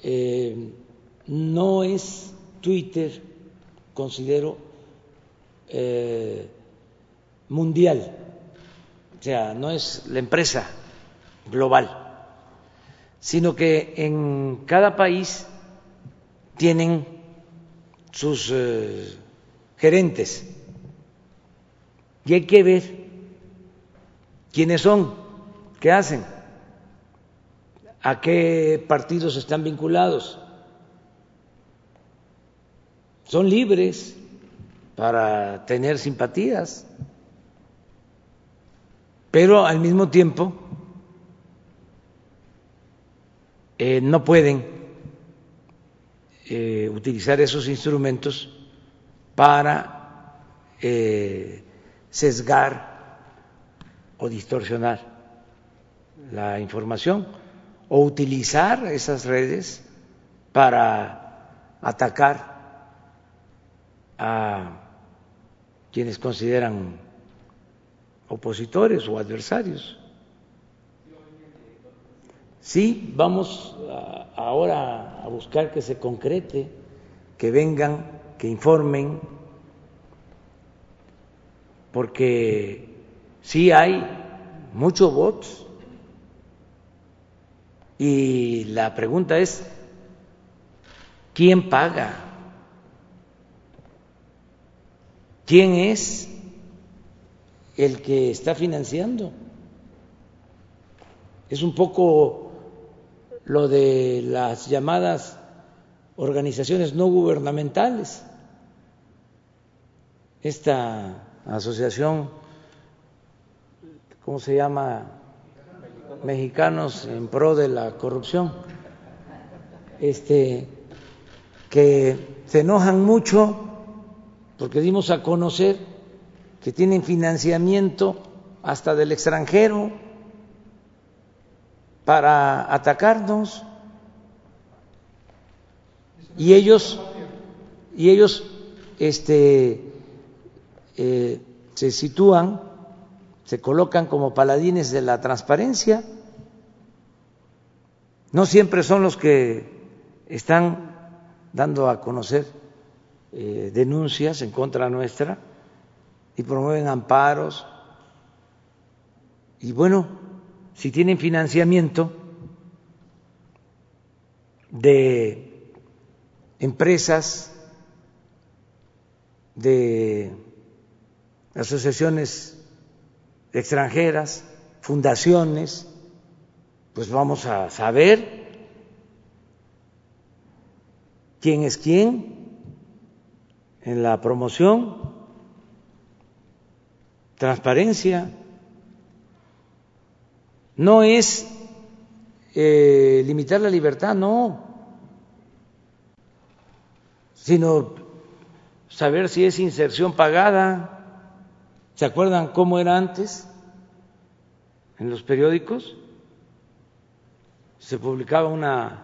eh, no es Twitter, considero, eh, mundial, o sea, no es la empresa global sino que en cada país tienen sus eh, gerentes y hay que ver quiénes son, qué hacen, a qué partidos están vinculados. Son libres para tener simpatías, pero al mismo tiempo eh, no pueden eh, utilizar esos instrumentos para eh, sesgar o distorsionar la información o utilizar esas redes para atacar a quienes consideran opositores o adversarios. Sí, vamos ahora a buscar que se concrete, que vengan, que informen, porque sí hay muchos votos y la pregunta es, ¿quién paga? ¿Quién es el que está financiando? Es un poco lo de las llamadas organizaciones no gubernamentales. Esta asociación, ¿cómo se llama? Mexicanos en pro de la corrupción, este, que se enojan mucho porque dimos a conocer que tienen financiamiento hasta del extranjero para atacarnos. Y ellos y ellos este eh, se sitúan se colocan como paladines de la transparencia. No siempre son los que están dando a conocer eh, denuncias en contra nuestra y promueven amparos. Y bueno si tienen financiamiento de empresas, de asociaciones extranjeras, fundaciones, pues vamos a saber quién es quién en la promoción, transparencia no es eh, limitar la libertad, no, sino saber si es inserción pagada. ¿Se acuerdan cómo era antes en los periódicos? Se publicaba una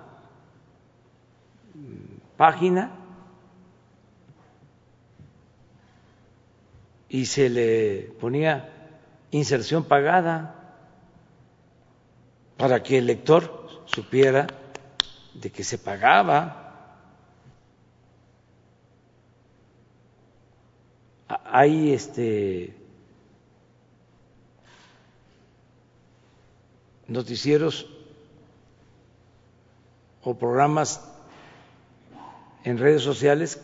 página y se le ponía inserción pagada para que el lector supiera de que se pagaba. Hay este noticieros o programas en redes sociales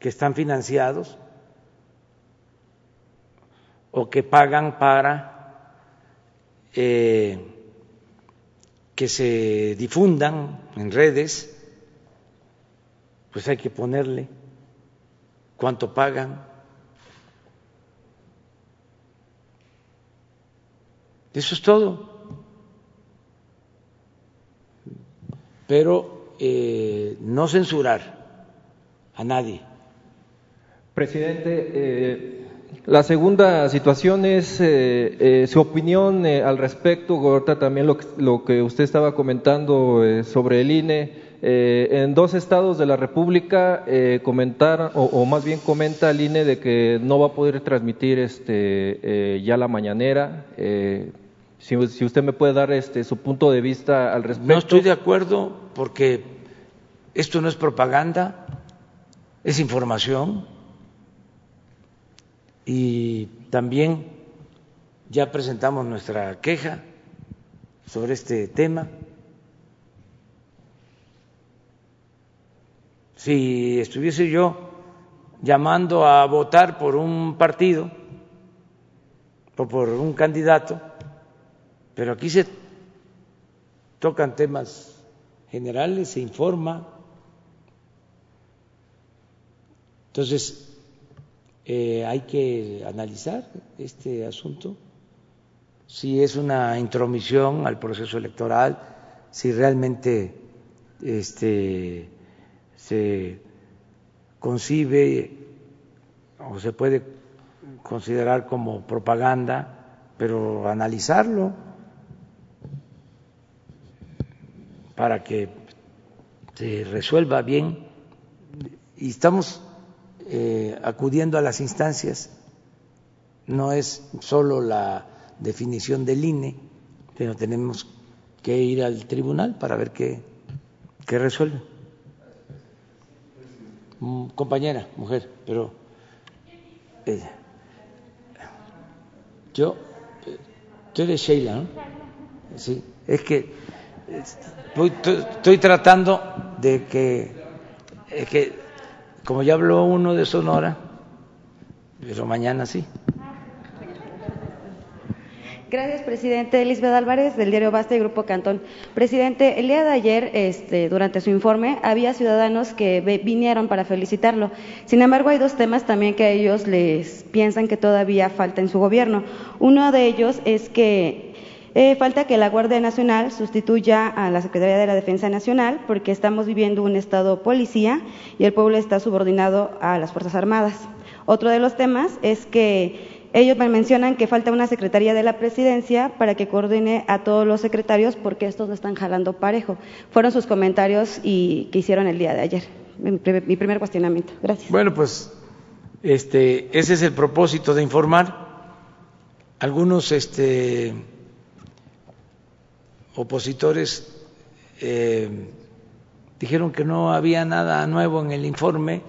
que están financiados o que pagan para eh, que se difundan en redes, pues hay que ponerle cuánto pagan. Eso es todo. Pero eh, no censurar a nadie. Presidente, eh, la segunda situación es eh, eh, su opinión eh, al respecto, Gorta, también lo que, lo que, usted estaba comentando sobre el INE. en dos estados de la República comentar, o, o, más bien comenta el INE de que no va a poder transmitir este, ya la mañanera. Si, si, usted me puede dar este, su punto de vista al respecto. No estoy de acuerdo porque esto no es propaganda, es información y también ya presentamos nuestra queja sobre este tema. Si estuviese yo llamando a votar por un partido o por un candidato, pero aquí se tocan temas generales, se informa. Entonces, eh, hay que analizar este asunto, si es una intromisión al proceso electoral, si realmente este, se concibe o se puede considerar como propaganda, pero analizarlo para que se resuelva bien. Y estamos eh, acudiendo a las instancias, no es solo la definición del INE, pero tenemos que ir al tribunal para ver qué, qué resuelve. Mm, compañera, mujer, pero eh, yo, eh, tú eres Sheila, ¿no? Sí, es que estoy, tratando de que, es que, como ya habló uno de Sonora, pero mañana sí. Gracias, presidente. Lisbeth Álvarez, del diario Basta y Grupo Cantón. Presidente, el día de ayer, este, durante su informe, había ciudadanos que vinieron para felicitarlo. Sin embargo, hay dos temas también que a ellos les piensan que todavía falta en su gobierno. Uno de ellos es que eh, falta que la Guardia Nacional sustituya a la Secretaría de la Defensa Nacional porque estamos viviendo un estado policía y el pueblo está subordinado a las Fuerzas Armadas. Otro de los temas es que ellos me mencionan que falta una secretaría de la presidencia para que coordine a todos los secretarios porque estos no están jalando parejo. Fueron sus comentarios y que hicieron el día de ayer. Mi, primer cuestionamiento. Gracias. Bueno, pues este, ese es el propósito de informar. Algunos este, opositores eh, dijeron que no había nada nuevo en el informe,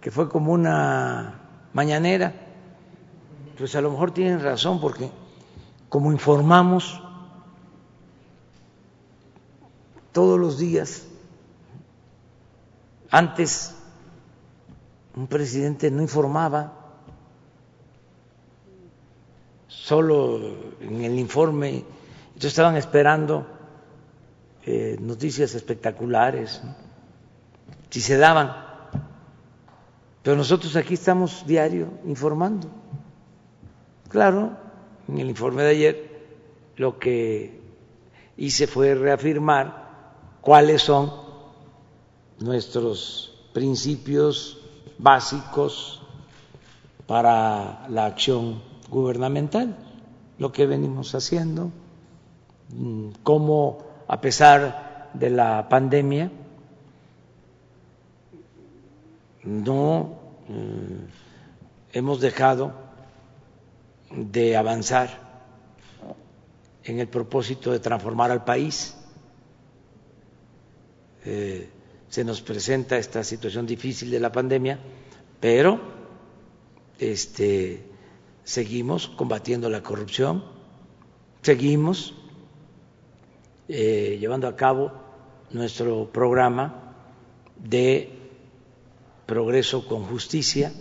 que fue como una mañanera. Pues a lo mejor tienen razón porque como informamos todos los días, antes un presidente no informaba, solo en el informe, entonces estaban esperando eh, noticias espectaculares, si se daban, pero nosotros aquí estamos diario informando. Claro, en el informe de ayer lo que hice fue reafirmar cuáles son nuestros principios básicos para la acción gubernamental, lo que venimos haciendo, cómo a pesar de la pandemia no mm, hemos dejado de avanzar en el propósito de transformar al país. Eh, se nos presenta esta situación difícil de la pandemia, pero este, seguimos combatiendo la corrupción, seguimos eh, llevando a cabo nuestro programa de progreso con justicia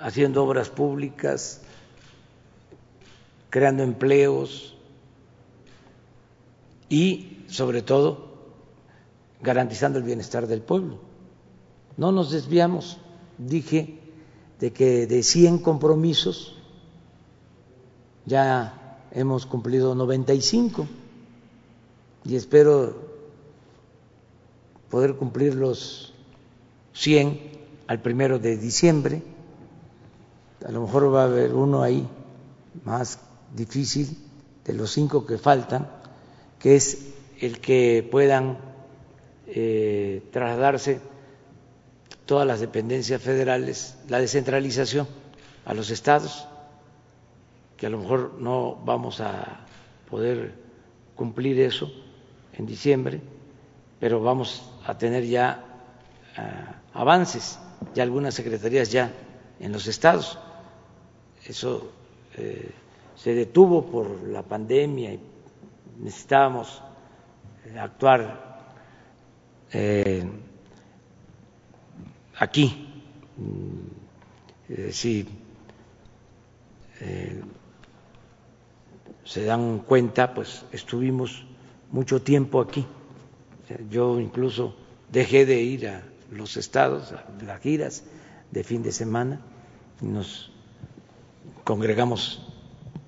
haciendo obras públicas, creando empleos y, sobre todo, garantizando el bienestar del pueblo. No nos desviamos, dije, de que de 100 compromisos ya hemos cumplido 95 y espero poder cumplir los 100 al primero de diciembre. A lo mejor va a haber uno ahí más difícil de los cinco que faltan, que es el que puedan eh, trasladarse todas las dependencias federales, la descentralización a los estados, que a lo mejor no vamos a poder cumplir eso en diciembre, pero vamos a tener ya ah, avances, ya algunas secretarías ya en los estados eso eh, se detuvo por la pandemia y necesitábamos eh, actuar eh, aquí. Mm, si se dan cuenta, pues estuvimos mucho tiempo aquí. Yo incluso dejé de ir a los estados, a las giras de fin de semana, nos congregamos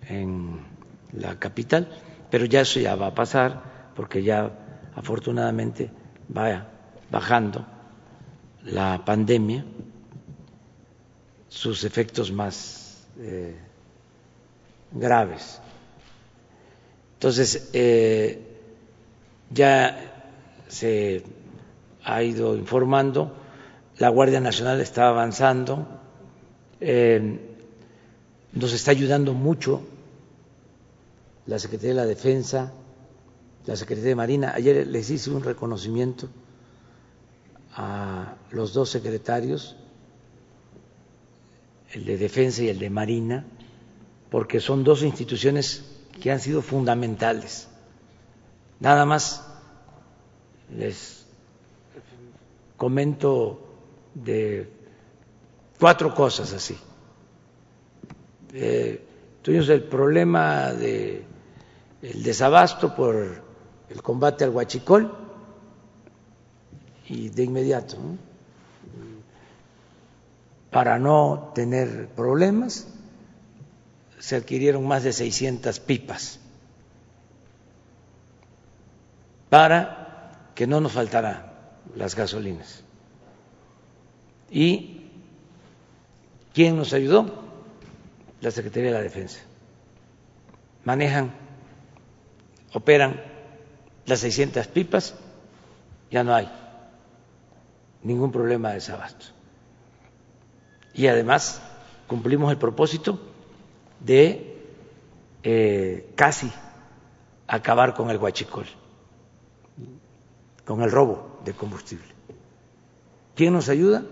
en la capital, pero ya eso ya va a pasar porque ya afortunadamente va bajando la pandemia sus efectos más eh, graves. Entonces, eh, ya se ha ido informando, la Guardia Nacional está avanzando, eh, nos está ayudando mucho la Secretaría de la Defensa, la Secretaría de Marina. Ayer les hice un reconocimiento a los dos secretarios, el de Defensa y el de Marina, porque son dos instituciones que han sido fundamentales. Nada más les comento de cuatro cosas así. Eh, tuvimos el problema de el desabasto por el combate al huachicol y de inmediato, para no tener problemas, se adquirieron más de 600 pipas para que no nos faltaran las gasolinas. ¿Y quién nos ayudó? La Secretaría de la Defensa. Manejan, operan las 600 pipas, ya no hay ningún problema de desabasto. Y además cumplimos el propósito de eh, casi acabar con el huachicol, con el robo de combustible. ¿Quién nos ayuda?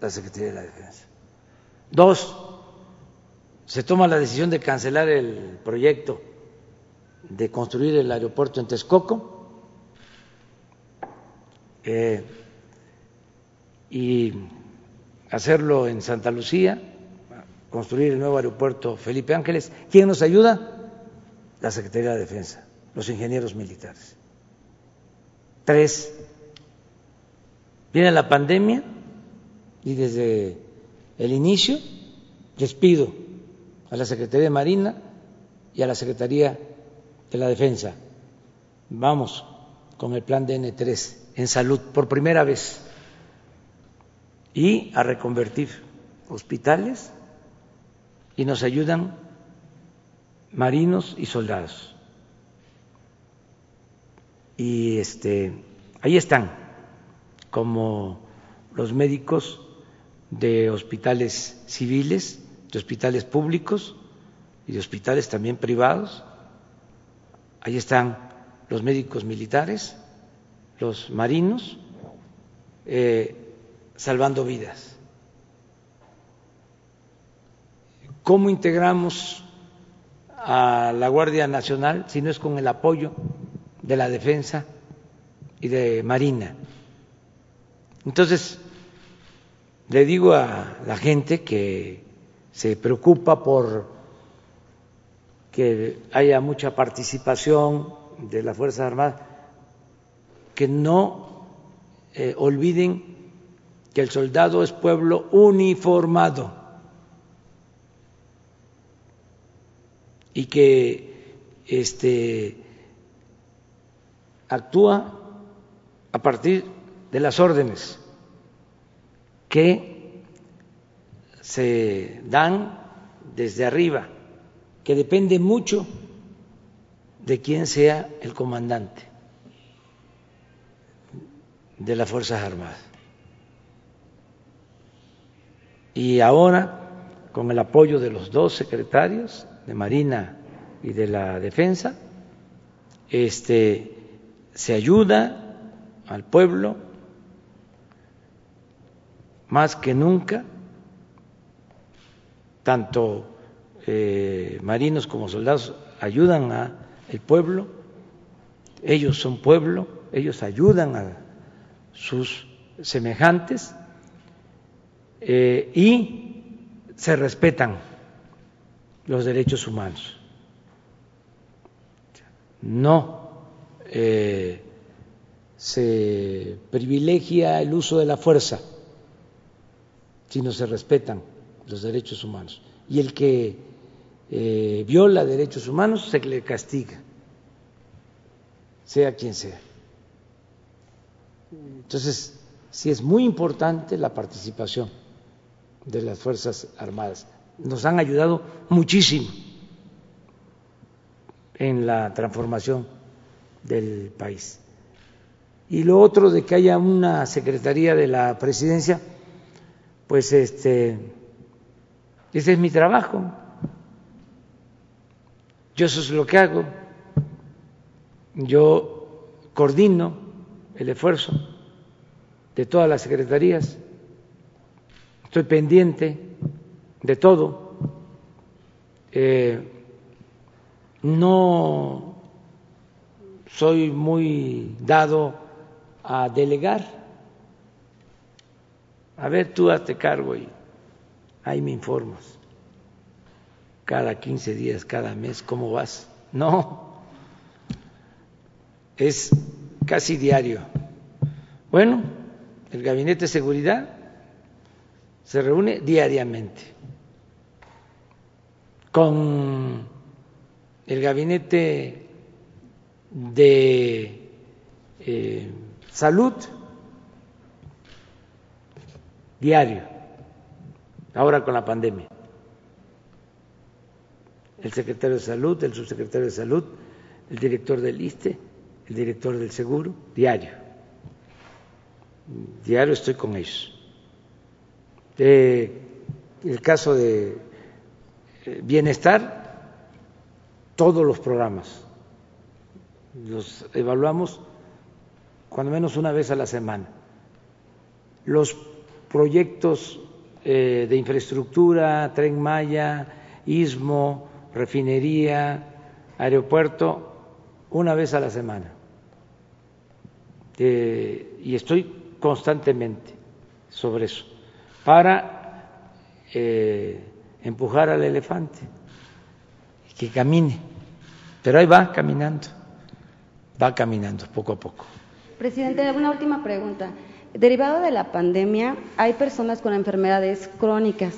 La Secretaría de la Defensa. Dos, se toma la decisión de cancelar el proyecto de construir el aeropuerto en Texcoco eh, y hacerlo en Santa Lucía construir el nuevo aeropuerto Felipe Ángeles. ¿Quién nos ayuda? La Secretaría de Defensa, los ingenieros militares. Tres, viene la pandemia y desde el inicio les pido a la Secretaría de Marina y a la Secretaría de la Defensa, vamos con el plan DN3 en salud por primera vez y a reconvertir hospitales y nos ayudan marinos y soldados. Y este, ahí están, como los médicos de hospitales civiles, de hospitales públicos y de hospitales también privados. Ahí están los médicos militares, los marinos, eh, salvando vidas. ¿Cómo integramos a la Guardia Nacional si no es con el apoyo de la defensa y de Marina? Entonces, le digo a la gente que se preocupa por que haya mucha participación de las Fuerzas Armadas, que no eh, olviden que el soldado es pueblo uniformado y que este, actúa a partir de las órdenes que se dan desde arriba, que depende mucho de quién sea el comandante de las Fuerzas Armadas. Y ahora, con el apoyo de los dos secretarios, de Marina y de la Defensa, este, se ayuda al pueblo más que nunca, tanto eh, marinos como soldados ayudan al pueblo, ellos son pueblo, ellos ayudan a sus semejantes eh, y se respetan los derechos humanos. No eh, se privilegia el uso de la fuerza, sino se respetan los derechos humanos. Y el que eh, viola derechos humanos se le castiga, sea quien sea. Entonces, sí es muy importante la participación de las Fuerzas Armadas. Nos han ayudado muchísimo en la transformación del país. Y lo otro de que haya una Secretaría de la Presidencia, pues este, ese es mi trabajo. Yo eso es lo que hago. Yo coordino el esfuerzo de todas las secretarías. Estoy pendiente de todo. Eh, no soy muy dado a delegar. A ver, tú hazte cargo y ahí me informas. Cada 15 días, cada mes, ¿cómo vas? No, es casi diario. Bueno, el Gabinete de Seguridad se reúne diariamente con el Gabinete de eh, Salud diario, ahora con la pandemia. El secretario de Salud, el subsecretario de Salud, el director del ISTE, el director del Seguro, diario. Diario estoy con ellos. El caso de eh, bienestar, todos los programas los evaluamos cuando menos una vez a la semana. Los proyectos eh, de infraestructura, tren Maya, istmo, refinería, aeropuerto, una vez a la semana. Eh, y estoy constantemente sobre eso, para eh, empujar al elefante, que camine. Pero ahí va caminando, va caminando poco a poco. Presidente, una última pregunta. Derivado de la pandemia, hay personas con enfermedades crónicas.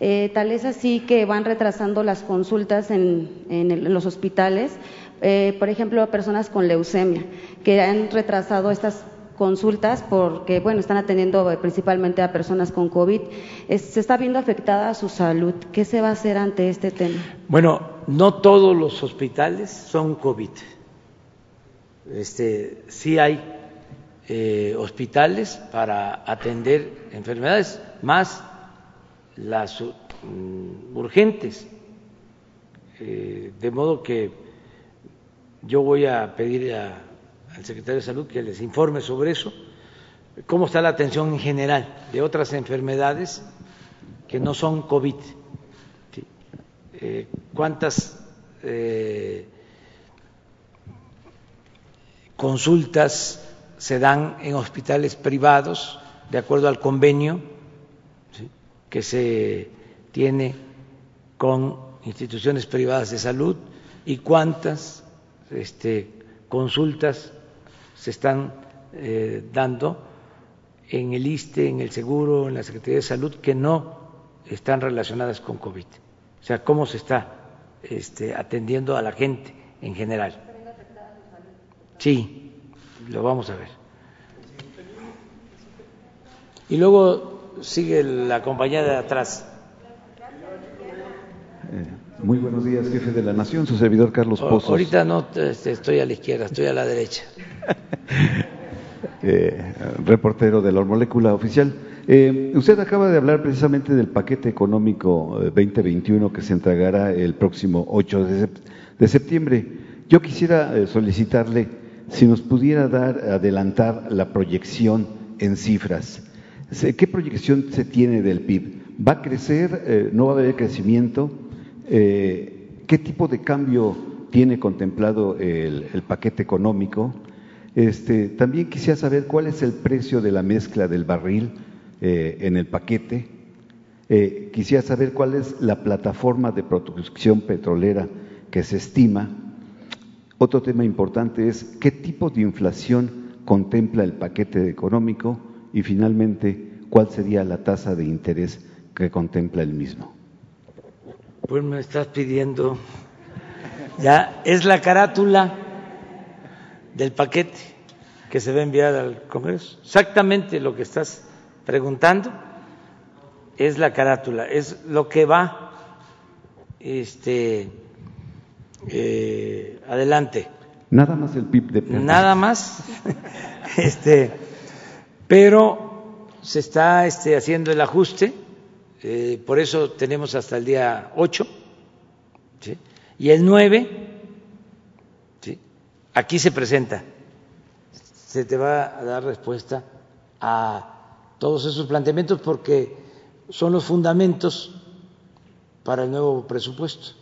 Eh, tal es así que van retrasando las consultas en, los hospitales. Eh, por ejemplo, personas con leucemia, que han retrasado estas consultas porque, bueno, están atendiendo principalmente a personas con COVID. se está viendo afectada su salud. ¿Qué se va a hacer ante este tema? Bueno, no todos los hospitales son COVID. Este, sí hay eh, hospitales para atender enfermedades, más las mm, urgentes. Eh, de modo que yo voy a pedir al secretario de Salud que les informe sobre eso, cómo está la atención en general de otras enfermedades que no son COVID. Eh, ¿Cuántas consultas se dan en hospitales privados de acuerdo al convenio que se tiene con instituciones privadas de salud y cuántas este, consultas se están eh, dando en el ISTE, en el Seguro, en la Secretaría de Salud que no están relacionadas con COVID. O sea, cómo se está este, atendiendo a la gente en general. Sí, lo vamos a ver. Y luego sigue la compañía de atrás. Eh, muy buenos días, jefe de la Nación, su servidor Carlos Pozos. Ahorita no este, estoy a la izquierda, estoy a la derecha. eh, reportero de la molécula oficial. Eh, usted acaba de hablar precisamente del paquete económico 2021 eh, que se entregará el próximo 8 de septiembre. Yo quisiera solicitarle si nos pudiera dar, adelantar la proyección en cifras. ¿Qué proyección se tiene del PIB? ¿Va a crecer? ¿No va a haber crecimiento? ¿Qué tipo de cambio tiene contemplado el, paquete económico? Este, también quisiera saber cuál es el precio de la mezcla del barril eh, en el paquete. quisiera saber cuál es la plataforma de producción petrolera que se estima otro tema importante es qué tipo de inflación contempla el paquete económico y finalmente cuál sería la tasa de interés que contempla el mismo. Pues me estás pidiendo, ya es la carátula del paquete que se va a enviar al Congreso, exactamente lo que estás preguntando. es la carátula, es lo que va este, eh, adelante. Nada más el PIB de Nada más. este, pero se está este, haciendo el ajuste, eh, por eso tenemos hasta el día 8, ¿sí? y el 9, ¿sí? Aquí se presenta, se te va a dar respuesta a todos esos planteamientos porque son los fundamentos para el nuevo presupuesto.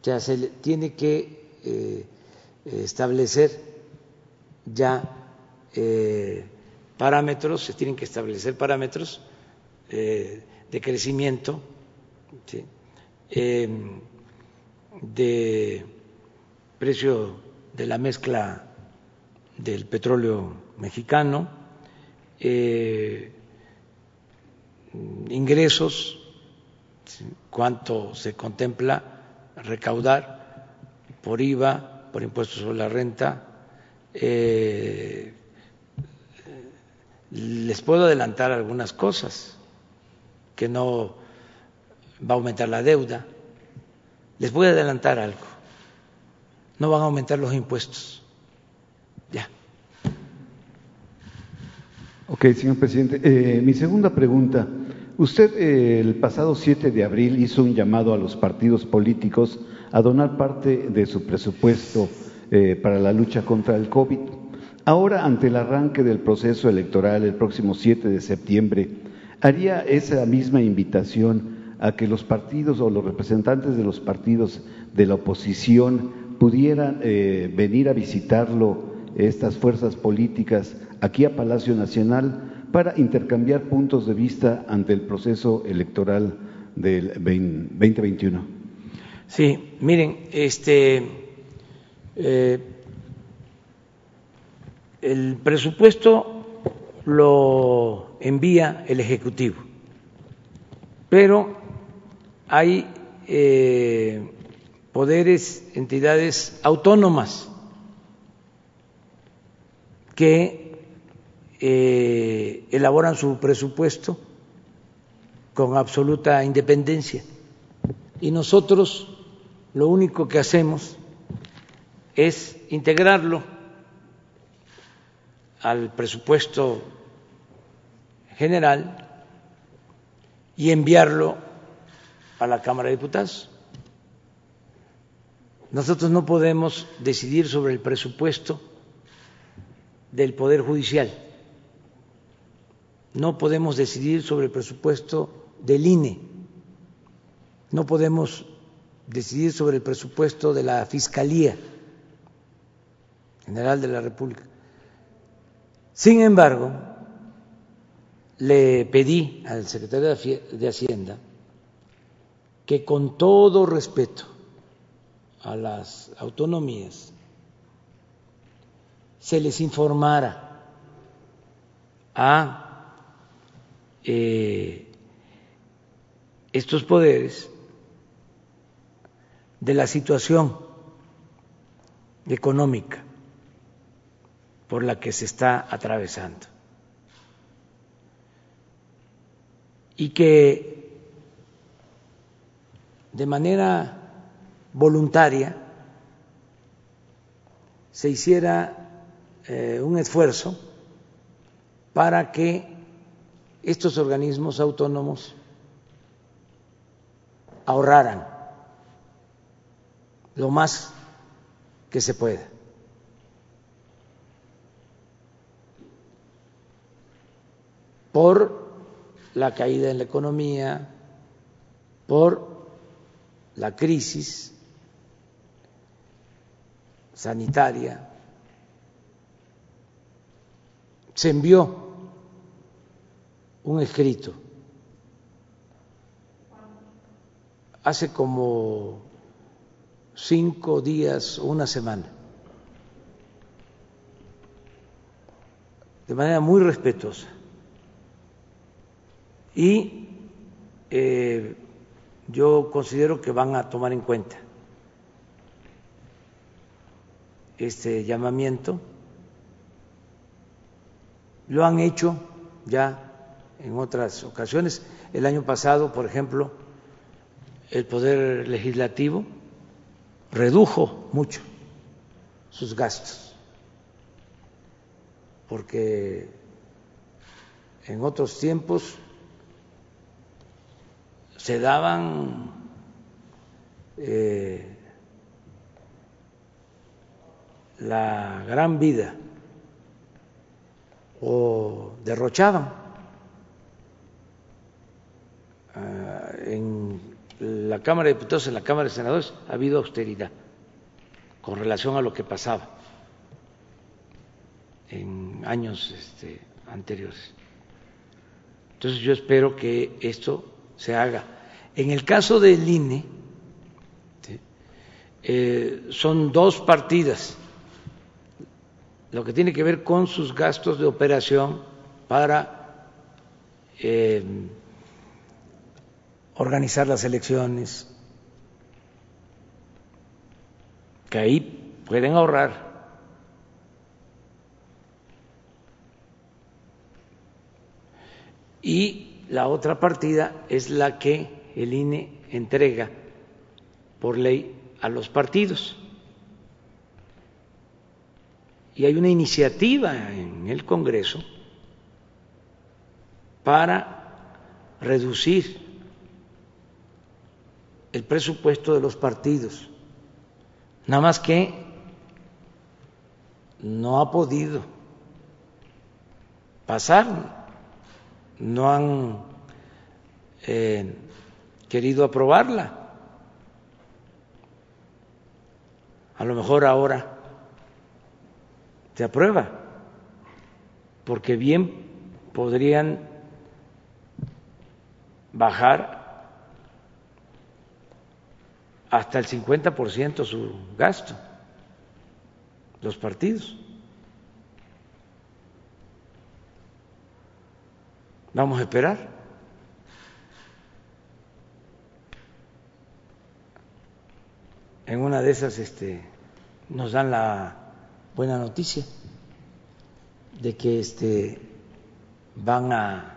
O sea, se tiene que eh, establecer ya eh, parámetros, se tienen que establecer parámetros eh, de crecimiento. Em, de precio de la mezcla del petróleo mexicano, eh, ingresos, cuánto se contempla recaudar por IVA, por impuestos sobre la renta. Eh, les puedo adelantar algunas cosas, que no va a aumentar la deuda. Les voy a adelantar algo, no van a aumentar los impuestos. Ya. Ok, señor presidente. Eh, mi segunda pregunta. Usted eh, el pasado 7 de abril hizo un llamado a los partidos políticos a donar parte de su presupuesto eh, para la lucha contra el COVID. Ahora, ante el arranque del proceso electoral el próximo 7 de septiembre, ¿haría esa misma invitación a que los partidos o los representantes de los partidos de la oposición pudieran venir a visitarlo, estas fuerzas políticas, aquí a Palacio Nacional para intercambiar puntos de vista ante el proceso electoral del 2021. Sí, miren, este eh, el presupuesto lo envía el Ejecutivo, pero hay eh, poderes, entidades autónomas que eh, elaboran su presupuesto con absoluta independencia y nosotros lo único que hacemos es integrarlo al presupuesto general y enviarlo a la Cámara de Diputados. Nosotros no podemos decidir sobre el presupuesto del Poder Judicial no podemos decidir sobre el presupuesto del INE, no podemos decidir sobre el presupuesto de la Fiscalía General de la República. Sin embargo, le pedí al secretario de Hacienda que con todo respeto a las autonomías se les informara a eh, estos poderes de la situación económica por la que se está atravesando. Y que de manera voluntaria se hiciera eh, un esfuerzo para que estos organismos autónomos ahorraran lo más que se pueda. por la caída en la economía, por la crisis sanitaria. Se envió un escrito. Hace como cinco días o una semana, de manera muy respetuosa. Y eh, yo considero que van a tomar en cuenta este llamamiento. Lo han hecho ya en otras ocasiones. El año pasado, por ejemplo, el Poder Legislativo redujo mucho sus gastos, porque en otros tiempos se daban eh, la gran vida o derrochaban ah, en la Cámara de Diputados, en la Cámara de Senadores, ha habido austeridad con relación a lo que pasaba en años este, anteriores. Entonces yo espero que esto se haga. En el caso del INE, eh, son dos partidas, lo que tiene que ver con sus gastos de operación para eh, organizar las elecciones, que ahí pueden ahorrar. Y la otra partida es la que el INE entrega por ley a los partidos. Y hay una iniciativa en el Congreso para reducir el presupuesto de los partidos. Nada más que no ha podido pasar, no han eh, querido aprobarla. A lo mejor ahora se aprueba, porque bien podrían bajar hasta el 50% su gasto, los partidos. Vamos a esperar. En una de esas este, nos dan la buena noticia de que este, van a,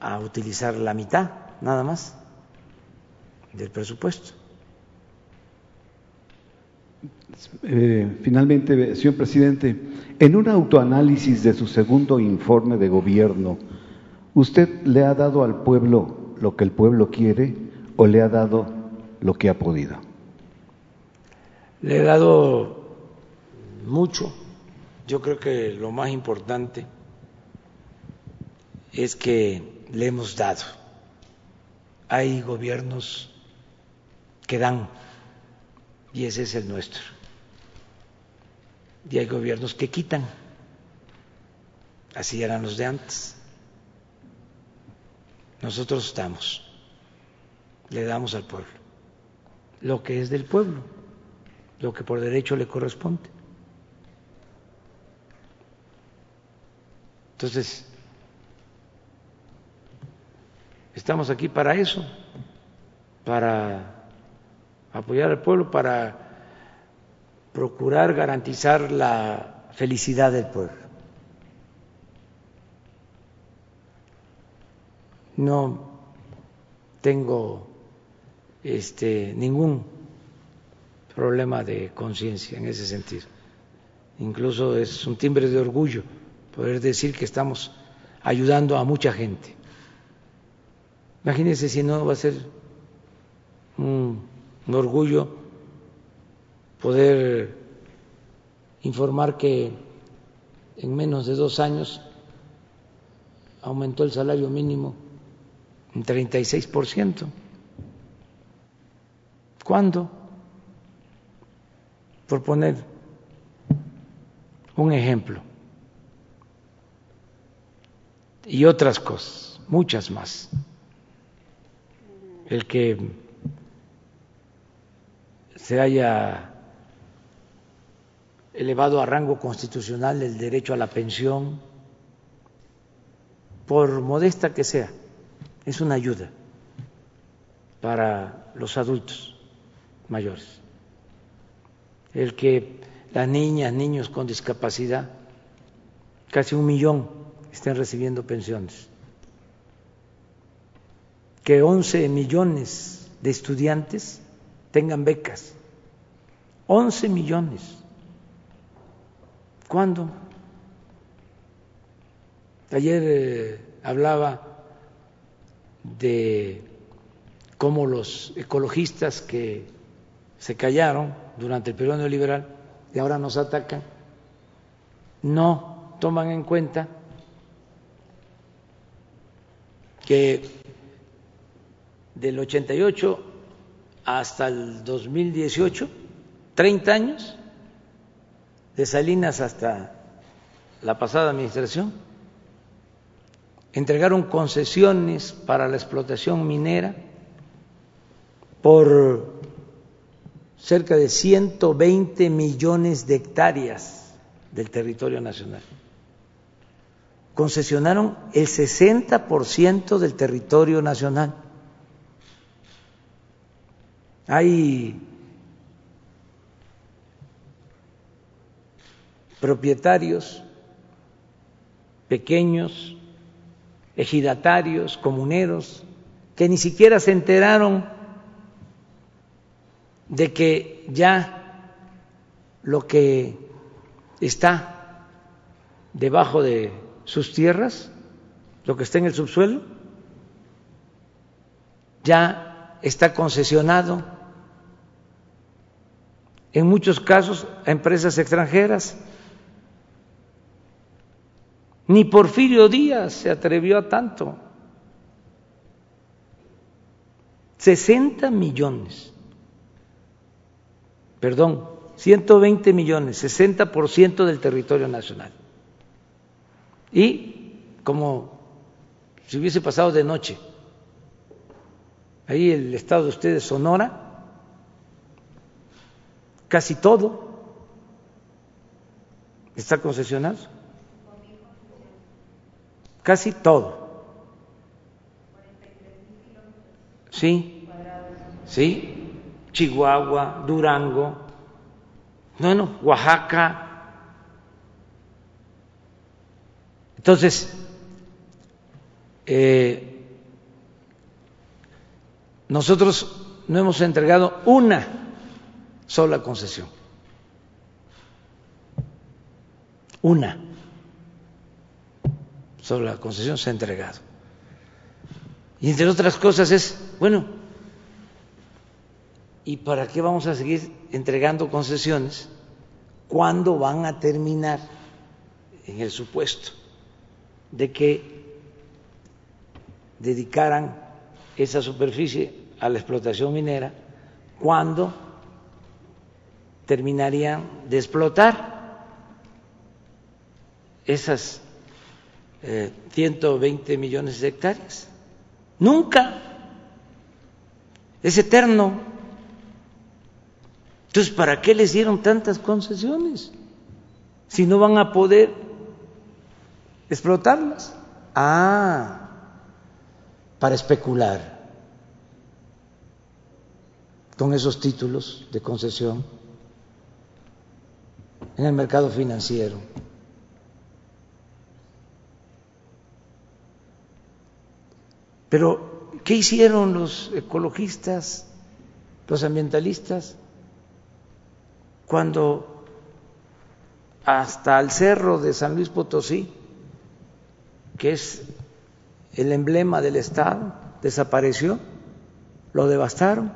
a utilizar la mitad, nada más del presupuesto. Eh, finalmente, señor presidente, en un autoanálisis de su segundo informe de gobierno, ¿usted le ha dado al pueblo lo que el pueblo quiere o le ha dado lo que ha podido? Le he dado mucho. Yo creo que lo más importante es que le hemos dado. Hay gobiernos que dan, y ese es el nuestro. Y hay gobiernos que quitan, así eran los de antes. Nosotros estamos, le damos al pueblo lo que es del pueblo, lo que por derecho le corresponde. Entonces, estamos aquí para eso, para apoyar al pueblo para procurar garantizar la felicidad del pueblo. No tengo este, ningún problema de conciencia en ese sentido. Incluso es un timbre de orgullo poder decir que estamos ayudando a mucha gente. Imagínense si no va a ser un orgullo poder informar que en menos de dos años aumentó el salario mínimo en 36%. ¿Cuándo? Por poner un ejemplo. Y otras cosas, muchas más. El que se haya elevado a rango constitucional el derecho a la pensión, por modesta que sea, es una ayuda para los adultos mayores. El que las niñas, niños con discapacidad, casi un millón estén recibiendo pensiones, que 11 millones de estudiantes tengan becas, 11 millones. ¿Cuándo? Ayer eh, hablaba de cómo los ecologistas que se callaron durante el periodo neoliberal y ahora nos atacan, no toman en cuenta que del 88 hasta el 2018, 30 años, de Salinas hasta la pasada administración, entregaron concesiones para la explotación minera por cerca de 120 millones de hectáreas del territorio nacional. Concesionaron el 60% del territorio nacional. Hay propietarios pequeños, ejidatarios, comuneros, que ni siquiera se enteraron de que ya lo que está debajo de sus tierras, lo que está en el subsuelo, ya está concesionado en muchos casos a empresas extranjeras. Ni Porfirio Díaz se atrevió a tanto. 60 millones perdón, 120 millones, 60% del territorio nacional. Y como si hubiese pasado de noche, ahí el estado de ustedes, Sonora, casi todo está concesionado. Casi todo. Sí, sí, Chihuahua, Durango, bueno, Oaxaca. Entonces, eh, nosotros no hemos entregado una sola concesión. Una sola concesión se ha entregado. Y entre otras cosas es, bueno, ¿Y para qué vamos a seguir entregando concesiones? ¿Cuándo van a terminar, en el supuesto de que dedicaran esa superficie a la explotación minera? ¿Cuándo terminarían de explotar esas 120 eh, millones de hectáreas? Nunca. Es eterno. Entonces, ¿para qué les dieron tantas concesiones? Si no van a poder explotarlas. Ah, para especular con esos títulos de concesión en el mercado financiero. Pero, ¿qué hicieron los ecologistas, los ambientalistas? Cuando hasta el cerro de San Luis Potosí, que es el emblema del Estado, desapareció, lo devastaron.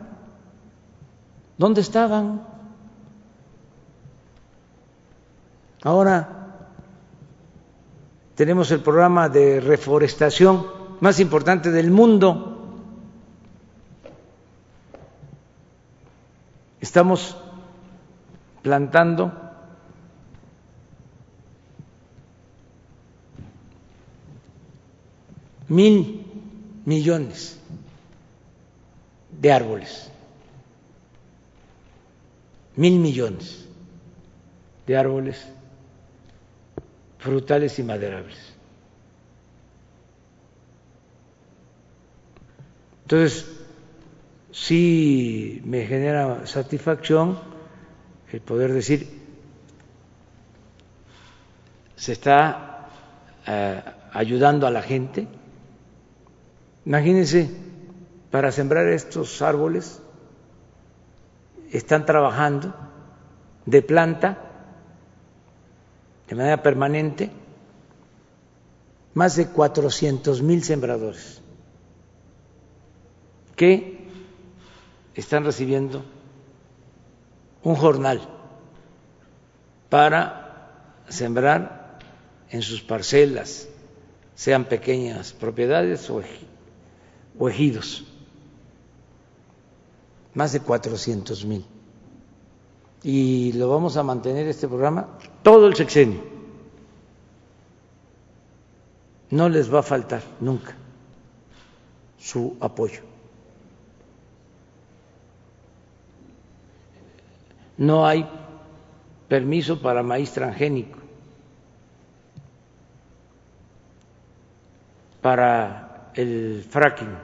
¿Dónde estaban? Ahora tenemos el programa de reforestación más importante del mundo. Estamos plantando mil millones de árboles, mil millones de árboles frutales y maderables. Entonces, sí me genera satisfacción el poder decir, se está eh, ayudando a la gente. Imagínense, para sembrar estos árboles están trabajando de planta de manera permanente más de 400 mil sembradores que están recibiendo un jornal para sembrar en sus parcelas, sean pequeñas propiedades o ejidos. Más de 400 mil. Y lo vamos a mantener este programa todo el sexenio. No les va a faltar nunca su apoyo. No hay permiso para maíz transgénico, para el fracking.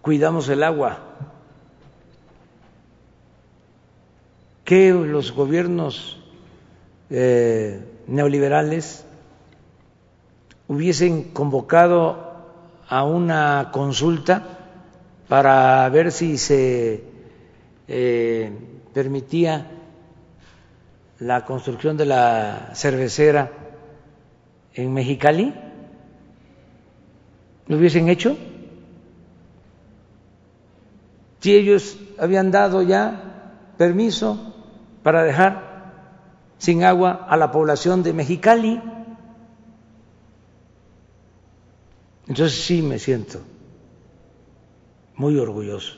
Cuidamos el agua. Que los gobiernos eh, neoliberales hubiesen convocado a una consulta para ver si se eh, permitía la construcción de la cervecera en Mexicali? ¿Lo hubiesen hecho? Si ellos habían dado ya permiso para dejar sin agua a la población de Mexicali, entonces sí me siento muy orgulloso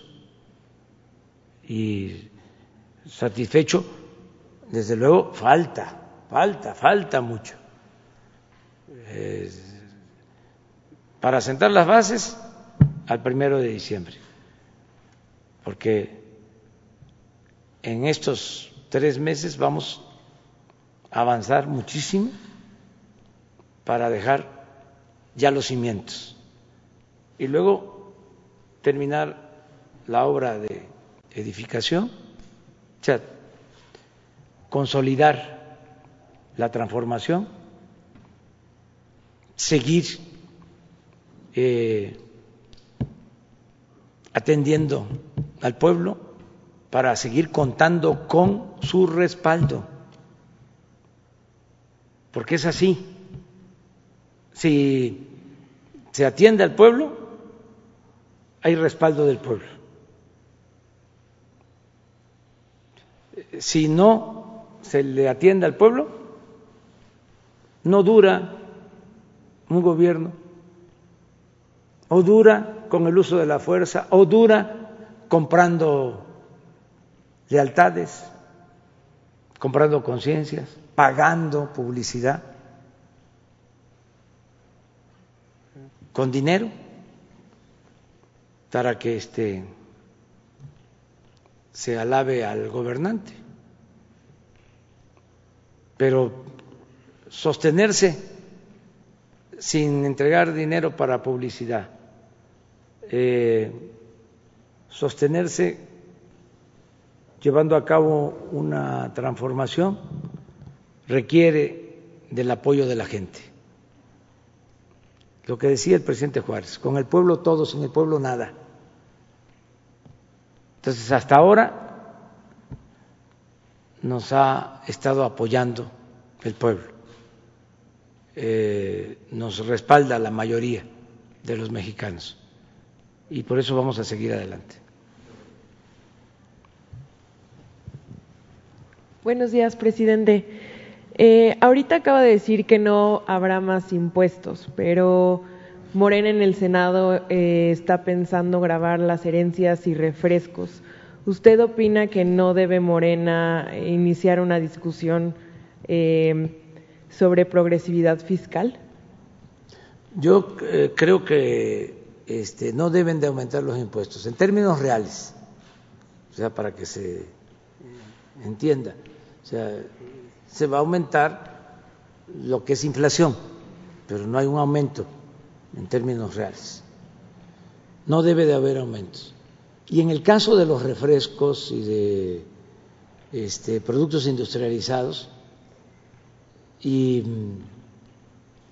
y satisfecho. Desde luego, falta, falta, falta mucho. para sentar las bases al primero de diciembre, porque en estos tres meses vamos a avanzar muchísimo para dejar ya los cimientos. Y luego terminar la obra de edificación, o sea, consolidar la transformación, seguir eh, atendiendo al pueblo para seguir contando con su respaldo, porque es así. Si se atiende al pueblo, hay respaldo del pueblo. Si no se le atiende al pueblo, no dura un gobierno, o dura con el uso de la fuerza, o dura comprando lealtades, comprando conciencias, pagando publicidad con dinero para que este se alabe al gobernante. Pero sostenerse sin entregar dinero para publicidad, eh, sostenerse llevando a cabo una transformación requiere del apoyo de la gente. Lo que decía el presidente Juárez, con el pueblo todo, sin el pueblo nada. Entonces, hasta ahora nos ha estado apoyando el pueblo, eh, nos respalda la mayoría de los mexicanos y por eso vamos a seguir adelante. Buenos días, presidente. Eh, ahorita acaba de decir que no habrá más impuestos, pero Morena en el Senado eh, está pensando grabar las herencias y refrescos. ¿Usted opina que no debe Morena iniciar una discusión eh, sobre progresividad fiscal? Yo eh, creo que este, no deben de aumentar los impuestos en términos reales, o sea, para que se entienda. O sea, se va a aumentar lo que es inflación, pero no hay un aumento en términos reales. No debe de haber aumentos. Y en el caso de los refrescos y de este, productos industrializados, y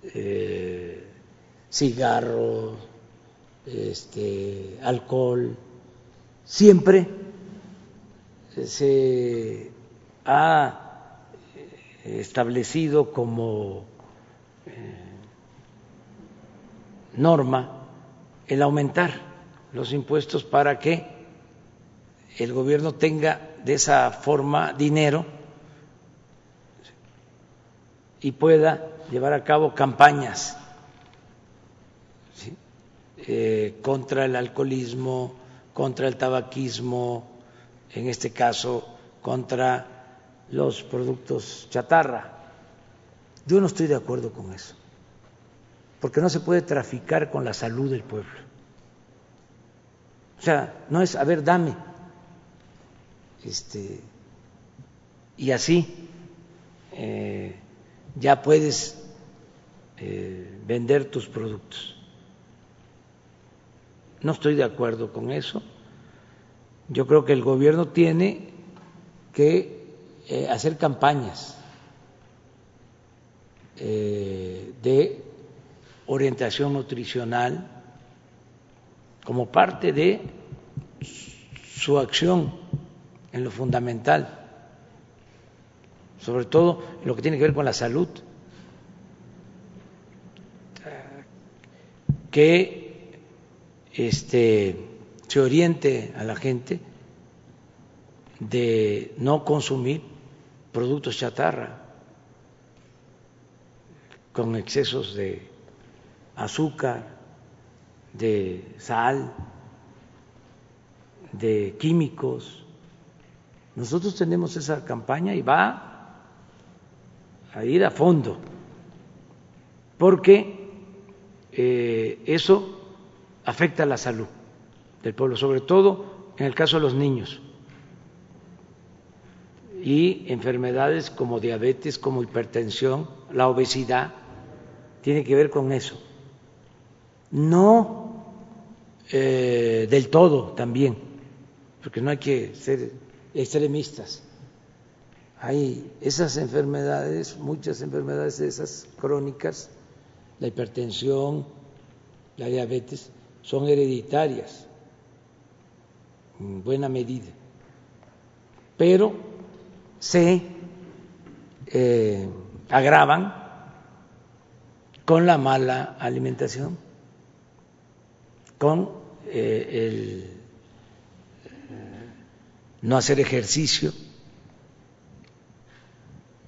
eh, cigarros, este, alcohol, siempre se ha establecido como eh, norma el aumentar los impuestos para que el gobierno tenga de esa forma dinero y pueda llevar a cabo campañas eh, contra el alcoholismo, contra el tabaquismo, en este caso contra los productos chatarra. Yo no estoy de acuerdo con eso, porque no se puede traficar con la salud del pueblo. O sea, no es, a ver, dame, este, y así eh, ya puedes eh, vender tus productos. No estoy de acuerdo con eso. Yo creo que el gobierno tiene que eh, hacer campañas de orientación nutricional como parte de su acción en lo fundamental, sobre todo en lo que tiene que ver con la salud, que este, se oriente a la gente de no consumir productos chatarra con excesos de azúcar, de sal, de químicos, nosotros tenemos esa campaña y va a ir a fondo, porque eh, eso afecta a la salud del pueblo, sobre todo en el caso de los niños y enfermedades como diabetes, como hipertensión, la obesidad, tiene que ver con eso. No eh, del todo también, porque no hay que ser extremistas. Hay esas enfermedades, muchas enfermedades de esas crónicas, la hipertensión, la diabetes, son hereditarias en buena medida, pero se eh, agravan con la mala alimentación, con eh, el no hacer ejercicio,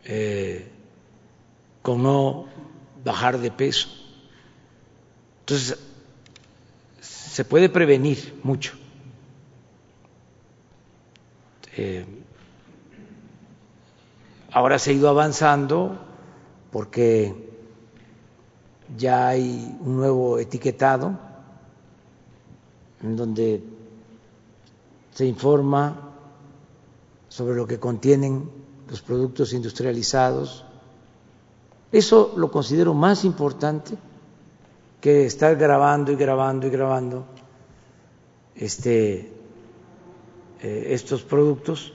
eh, con no bajar de peso. Entonces, se puede prevenir mucho. Eh, ahora se ha ido avanzando porque ya hay un nuevo etiquetado en donde se informa sobre lo que contienen los productos industrializados. Eso lo considero más importante que estar grabando y grabando y grabando este, eh, estos productos.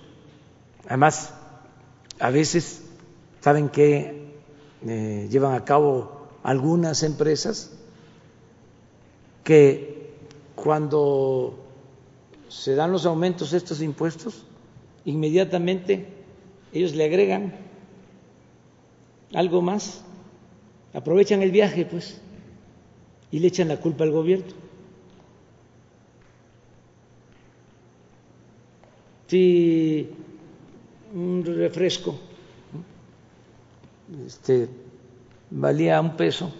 Además, a veces, ¿saben que eh, llevan a cabo algunas empresas? Que cuando se dan los aumentos de estos impuestos, inmediatamente ellos le agregan algo más, aprovechan el viaje, pues, y le echan la culpa al gobierno. Si un refresco este, valía un peso,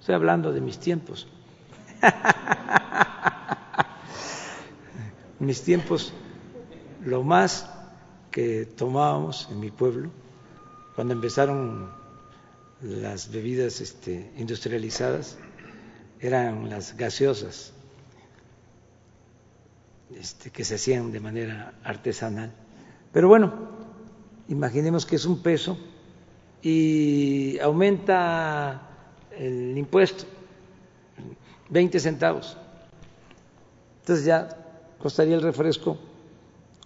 estoy hablando de mis tiempos, mis tiempos lo más que tomábamos en mi pueblo, cuando empezaron las bebidas este, industrializadas, eran las gaseosas, este, que se hacían de manera artesanal. Pero bueno, imaginemos que es un peso y aumenta el impuesto 20 centavos. Entonces ya costaría el refresco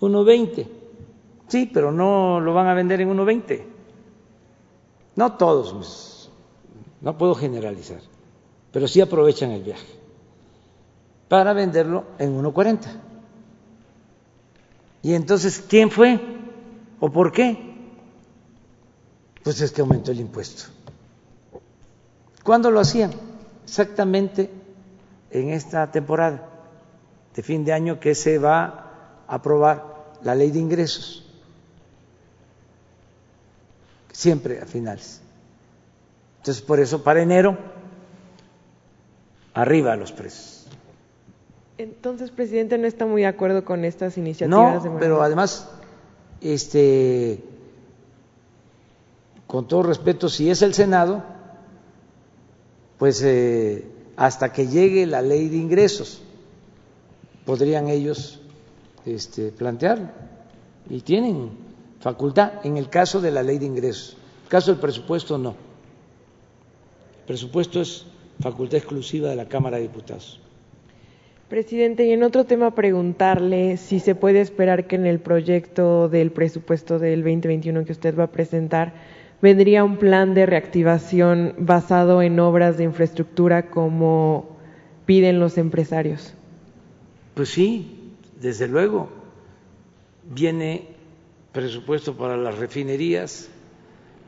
1.20. Sí, pero no lo van a vender en 1.20, no todos, no puedo generalizar, pero sí aprovechan el viaje para venderlo en 1.40. Y entonces, ¿quién fue o por qué? Pues es que aumentó el impuesto. ¿Cuándo lo hacían? Exactamente en esta temporada de fin de año que se va a aprobar la ley de ingresos. Siempre a finales. Entonces, por eso para enero, arriba los precios. Entonces, presidente, no está muy de acuerdo con estas iniciativas. No, pero además, este, con todo respeto, si es el Senado, pues eh, hasta que llegue la ley de ingresos podrían ellos este, plantearlo y tienen facultad en el caso de la ley de ingresos. En el caso del presupuesto no. El presupuesto es facultad exclusiva de la Cámara de Diputados. Presidente, y en otro tema preguntarle si se puede esperar que en el proyecto del presupuesto del 2021 que usted va a presentar vendría un plan de reactivación basado en obras de infraestructura como piden los empresarios. Pues sí, desde luego. Viene presupuesto para las refinerías,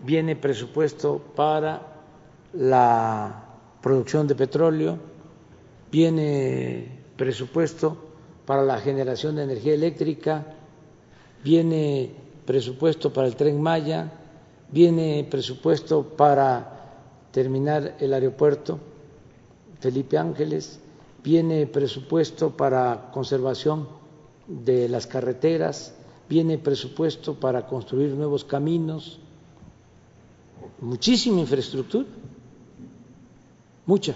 viene presupuesto para la producción de petróleo, viene presupuesto para la generación de energía eléctrica, viene presupuesto para el tren Maya, viene presupuesto para terminar el aeropuerto Felipe Ángeles, viene presupuesto para conservación de las carreteras, viene presupuesto para construir nuevos caminos, muchísima infraestructura, mucha.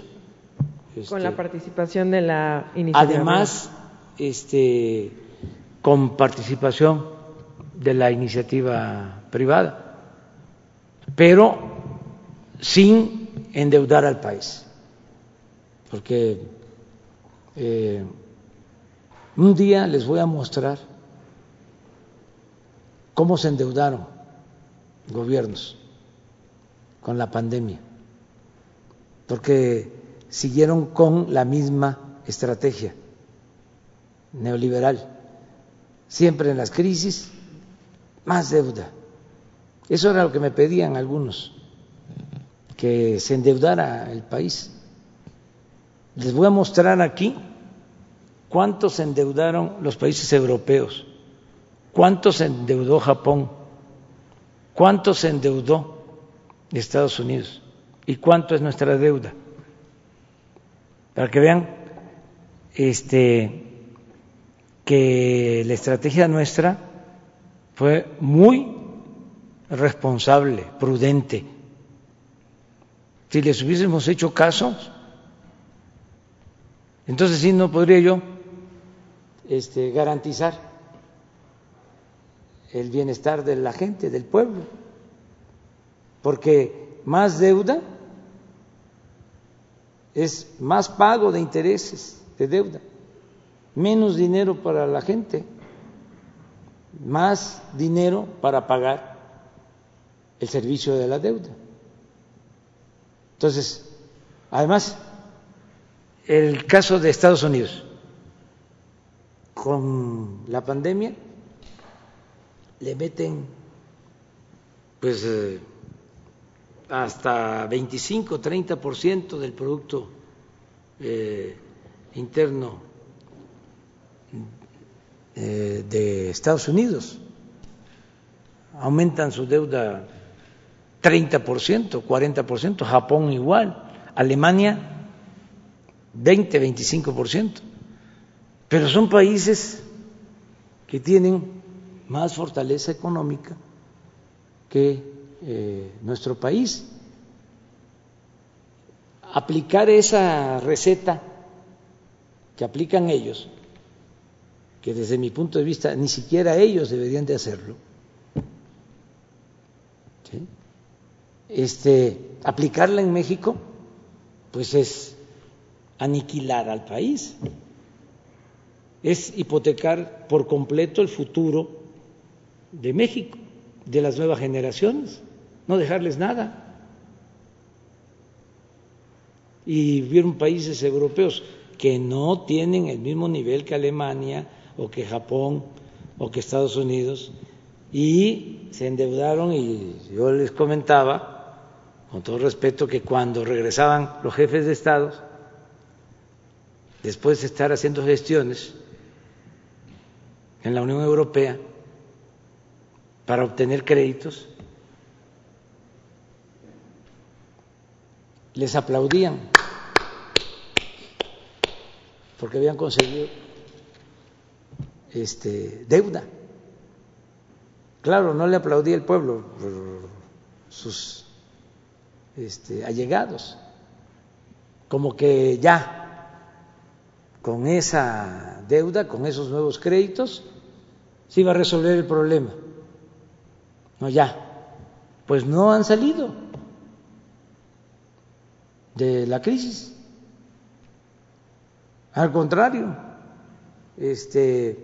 Con la este, participación de la iniciativa. Además, este, con participación de la iniciativa privada, pero sin endeudar al país, porque eh, un día les voy a mostrar cómo se endeudaron gobiernos con la pandemia, porque siguieron con la misma estrategia neoliberal. Siempre en las crisis, más deuda. Eso era lo que me pedían algunos, que se endeudara el país. Les voy a mostrar aquí cuánto se endeudaron los países europeos, cuánto se endeudó Japón, cuánto se endeudó Estados Unidos y cuánto es nuestra deuda. Para que vean este, que la estrategia nuestra fue muy responsable, prudente. Si les hubiésemos hecho caso, entonces sí no podría yo este, garantizar el bienestar de la gente, del pueblo, porque más deuda es más pago de intereses de deuda, menos dinero para la gente, más dinero para pagar el servicio de la deuda. Entonces, además, el caso de Estados Unidos con la pandemia le meten pues eh, hasta 25, 30% del producto eh, interno eh, de Estados Unidos. Aumentan su deuda 30%, 40%, Japón igual, Alemania 20, 25%. Pero son países que tienen más fortaleza económica que eh, nuestro país. Aplicar esa receta que aplican ellos, que desde mi punto de vista ni siquiera ellos deberían de hacerlo, este, aplicarla en México, pues es aniquilar al país, es hipotecar por completo el futuro de México, de las nuevas generaciones. No dejarles nada. Y vieron países europeos que no tienen el mismo nivel que Alemania o que Japón o que Estados Unidos y se endeudaron y yo les comentaba, con todo respeto, que cuando regresaban los jefes de Estado, después de estar haciendo gestiones en la Unión Europea para obtener créditos, les aplaudían porque habían conseguido este, deuda. Claro, no le aplaudía el pueblo, sus este, allegados, como que ya con esa deuda, con esos nuevos créditos, se iba a resolver el problema. No, ya. Pues no han salido de la crisis. Al contrario, este,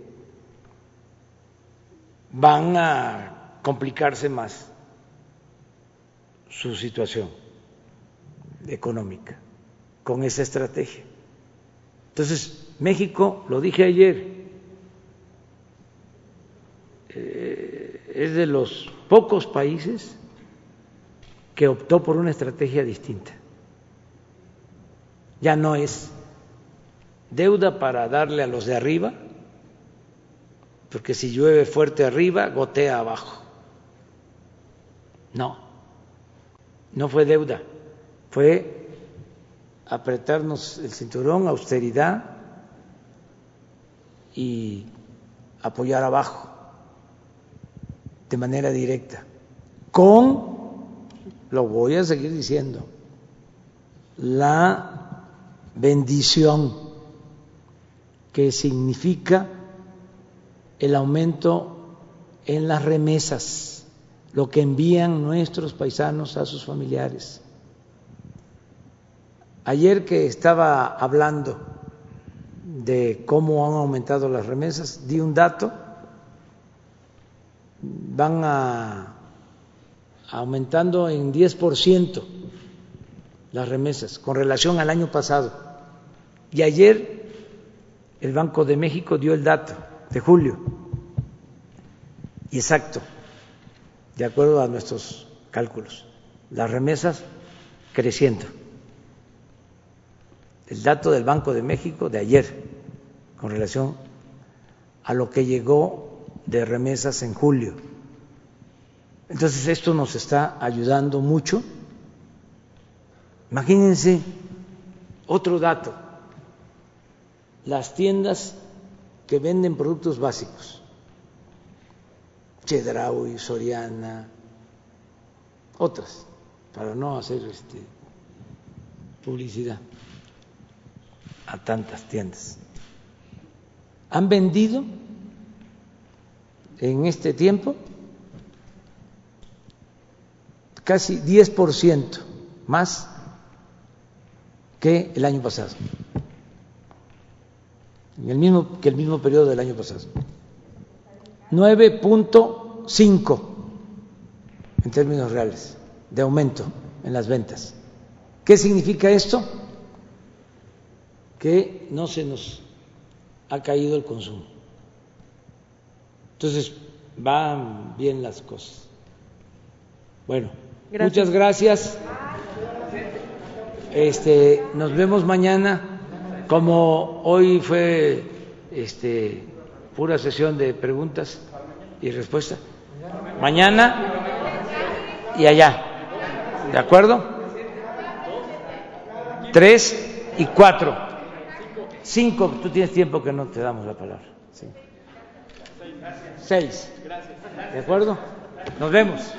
van a complicarse más su situación económica con esa estrategia. Entonces, México, lo dije ayer, eh, es de los pocos países que optó por una estrategia distinta. Ya no es deuda para darle a los de arriba, porque si llueve fuerte arriba, gotea abajo. No, no fue deuda, fue apretarnos el cinturón, austeridad y apoyar abajo de manera directa, con, lo voy a seguir diciendo, la bendición que significa el aumento en las remesas, lo que envían nuestros paisanos a sus familiares. Ayer que estaba hablando de cómo han aumentado las remesas, di un dato, van a aumentando en 10% las remesas con relación al año pasado. Y ayer el Banco de México dio el dato de julio. Y exacto, de acuerdo a nuestros cálculos, las remesas creciendo. El dato del Banco de México de ayer con relación a lo que llegó de remesas en julio. Entonces esto nos está ayudando mucho. Imagínense otro dato las tiendas que venden productos básicos, Chedraui, Soriana, otras, para no hacer este, publicidad a tantas tiendas. Han vendido en este tiempo casi 10% más que el año pasado el mismo, que el mismo periodo del año pasado. 9.5 en términos reales de aumento en las ventas. ¿Qué significa esto? Que no se nos ha caído el consumo. Entonces, van bien las cosas. Bueno, muchas gracias. Este, nos vemos mañana. Como hoy fue este, pura sesión de preguntas y respuestas, mañana y allá. ¿De acuerdo? Tres y cuatro. Cinco, tú tienes tiempo que no te damos la palabra. Seis. ¿De acuerdo? Nos vemos.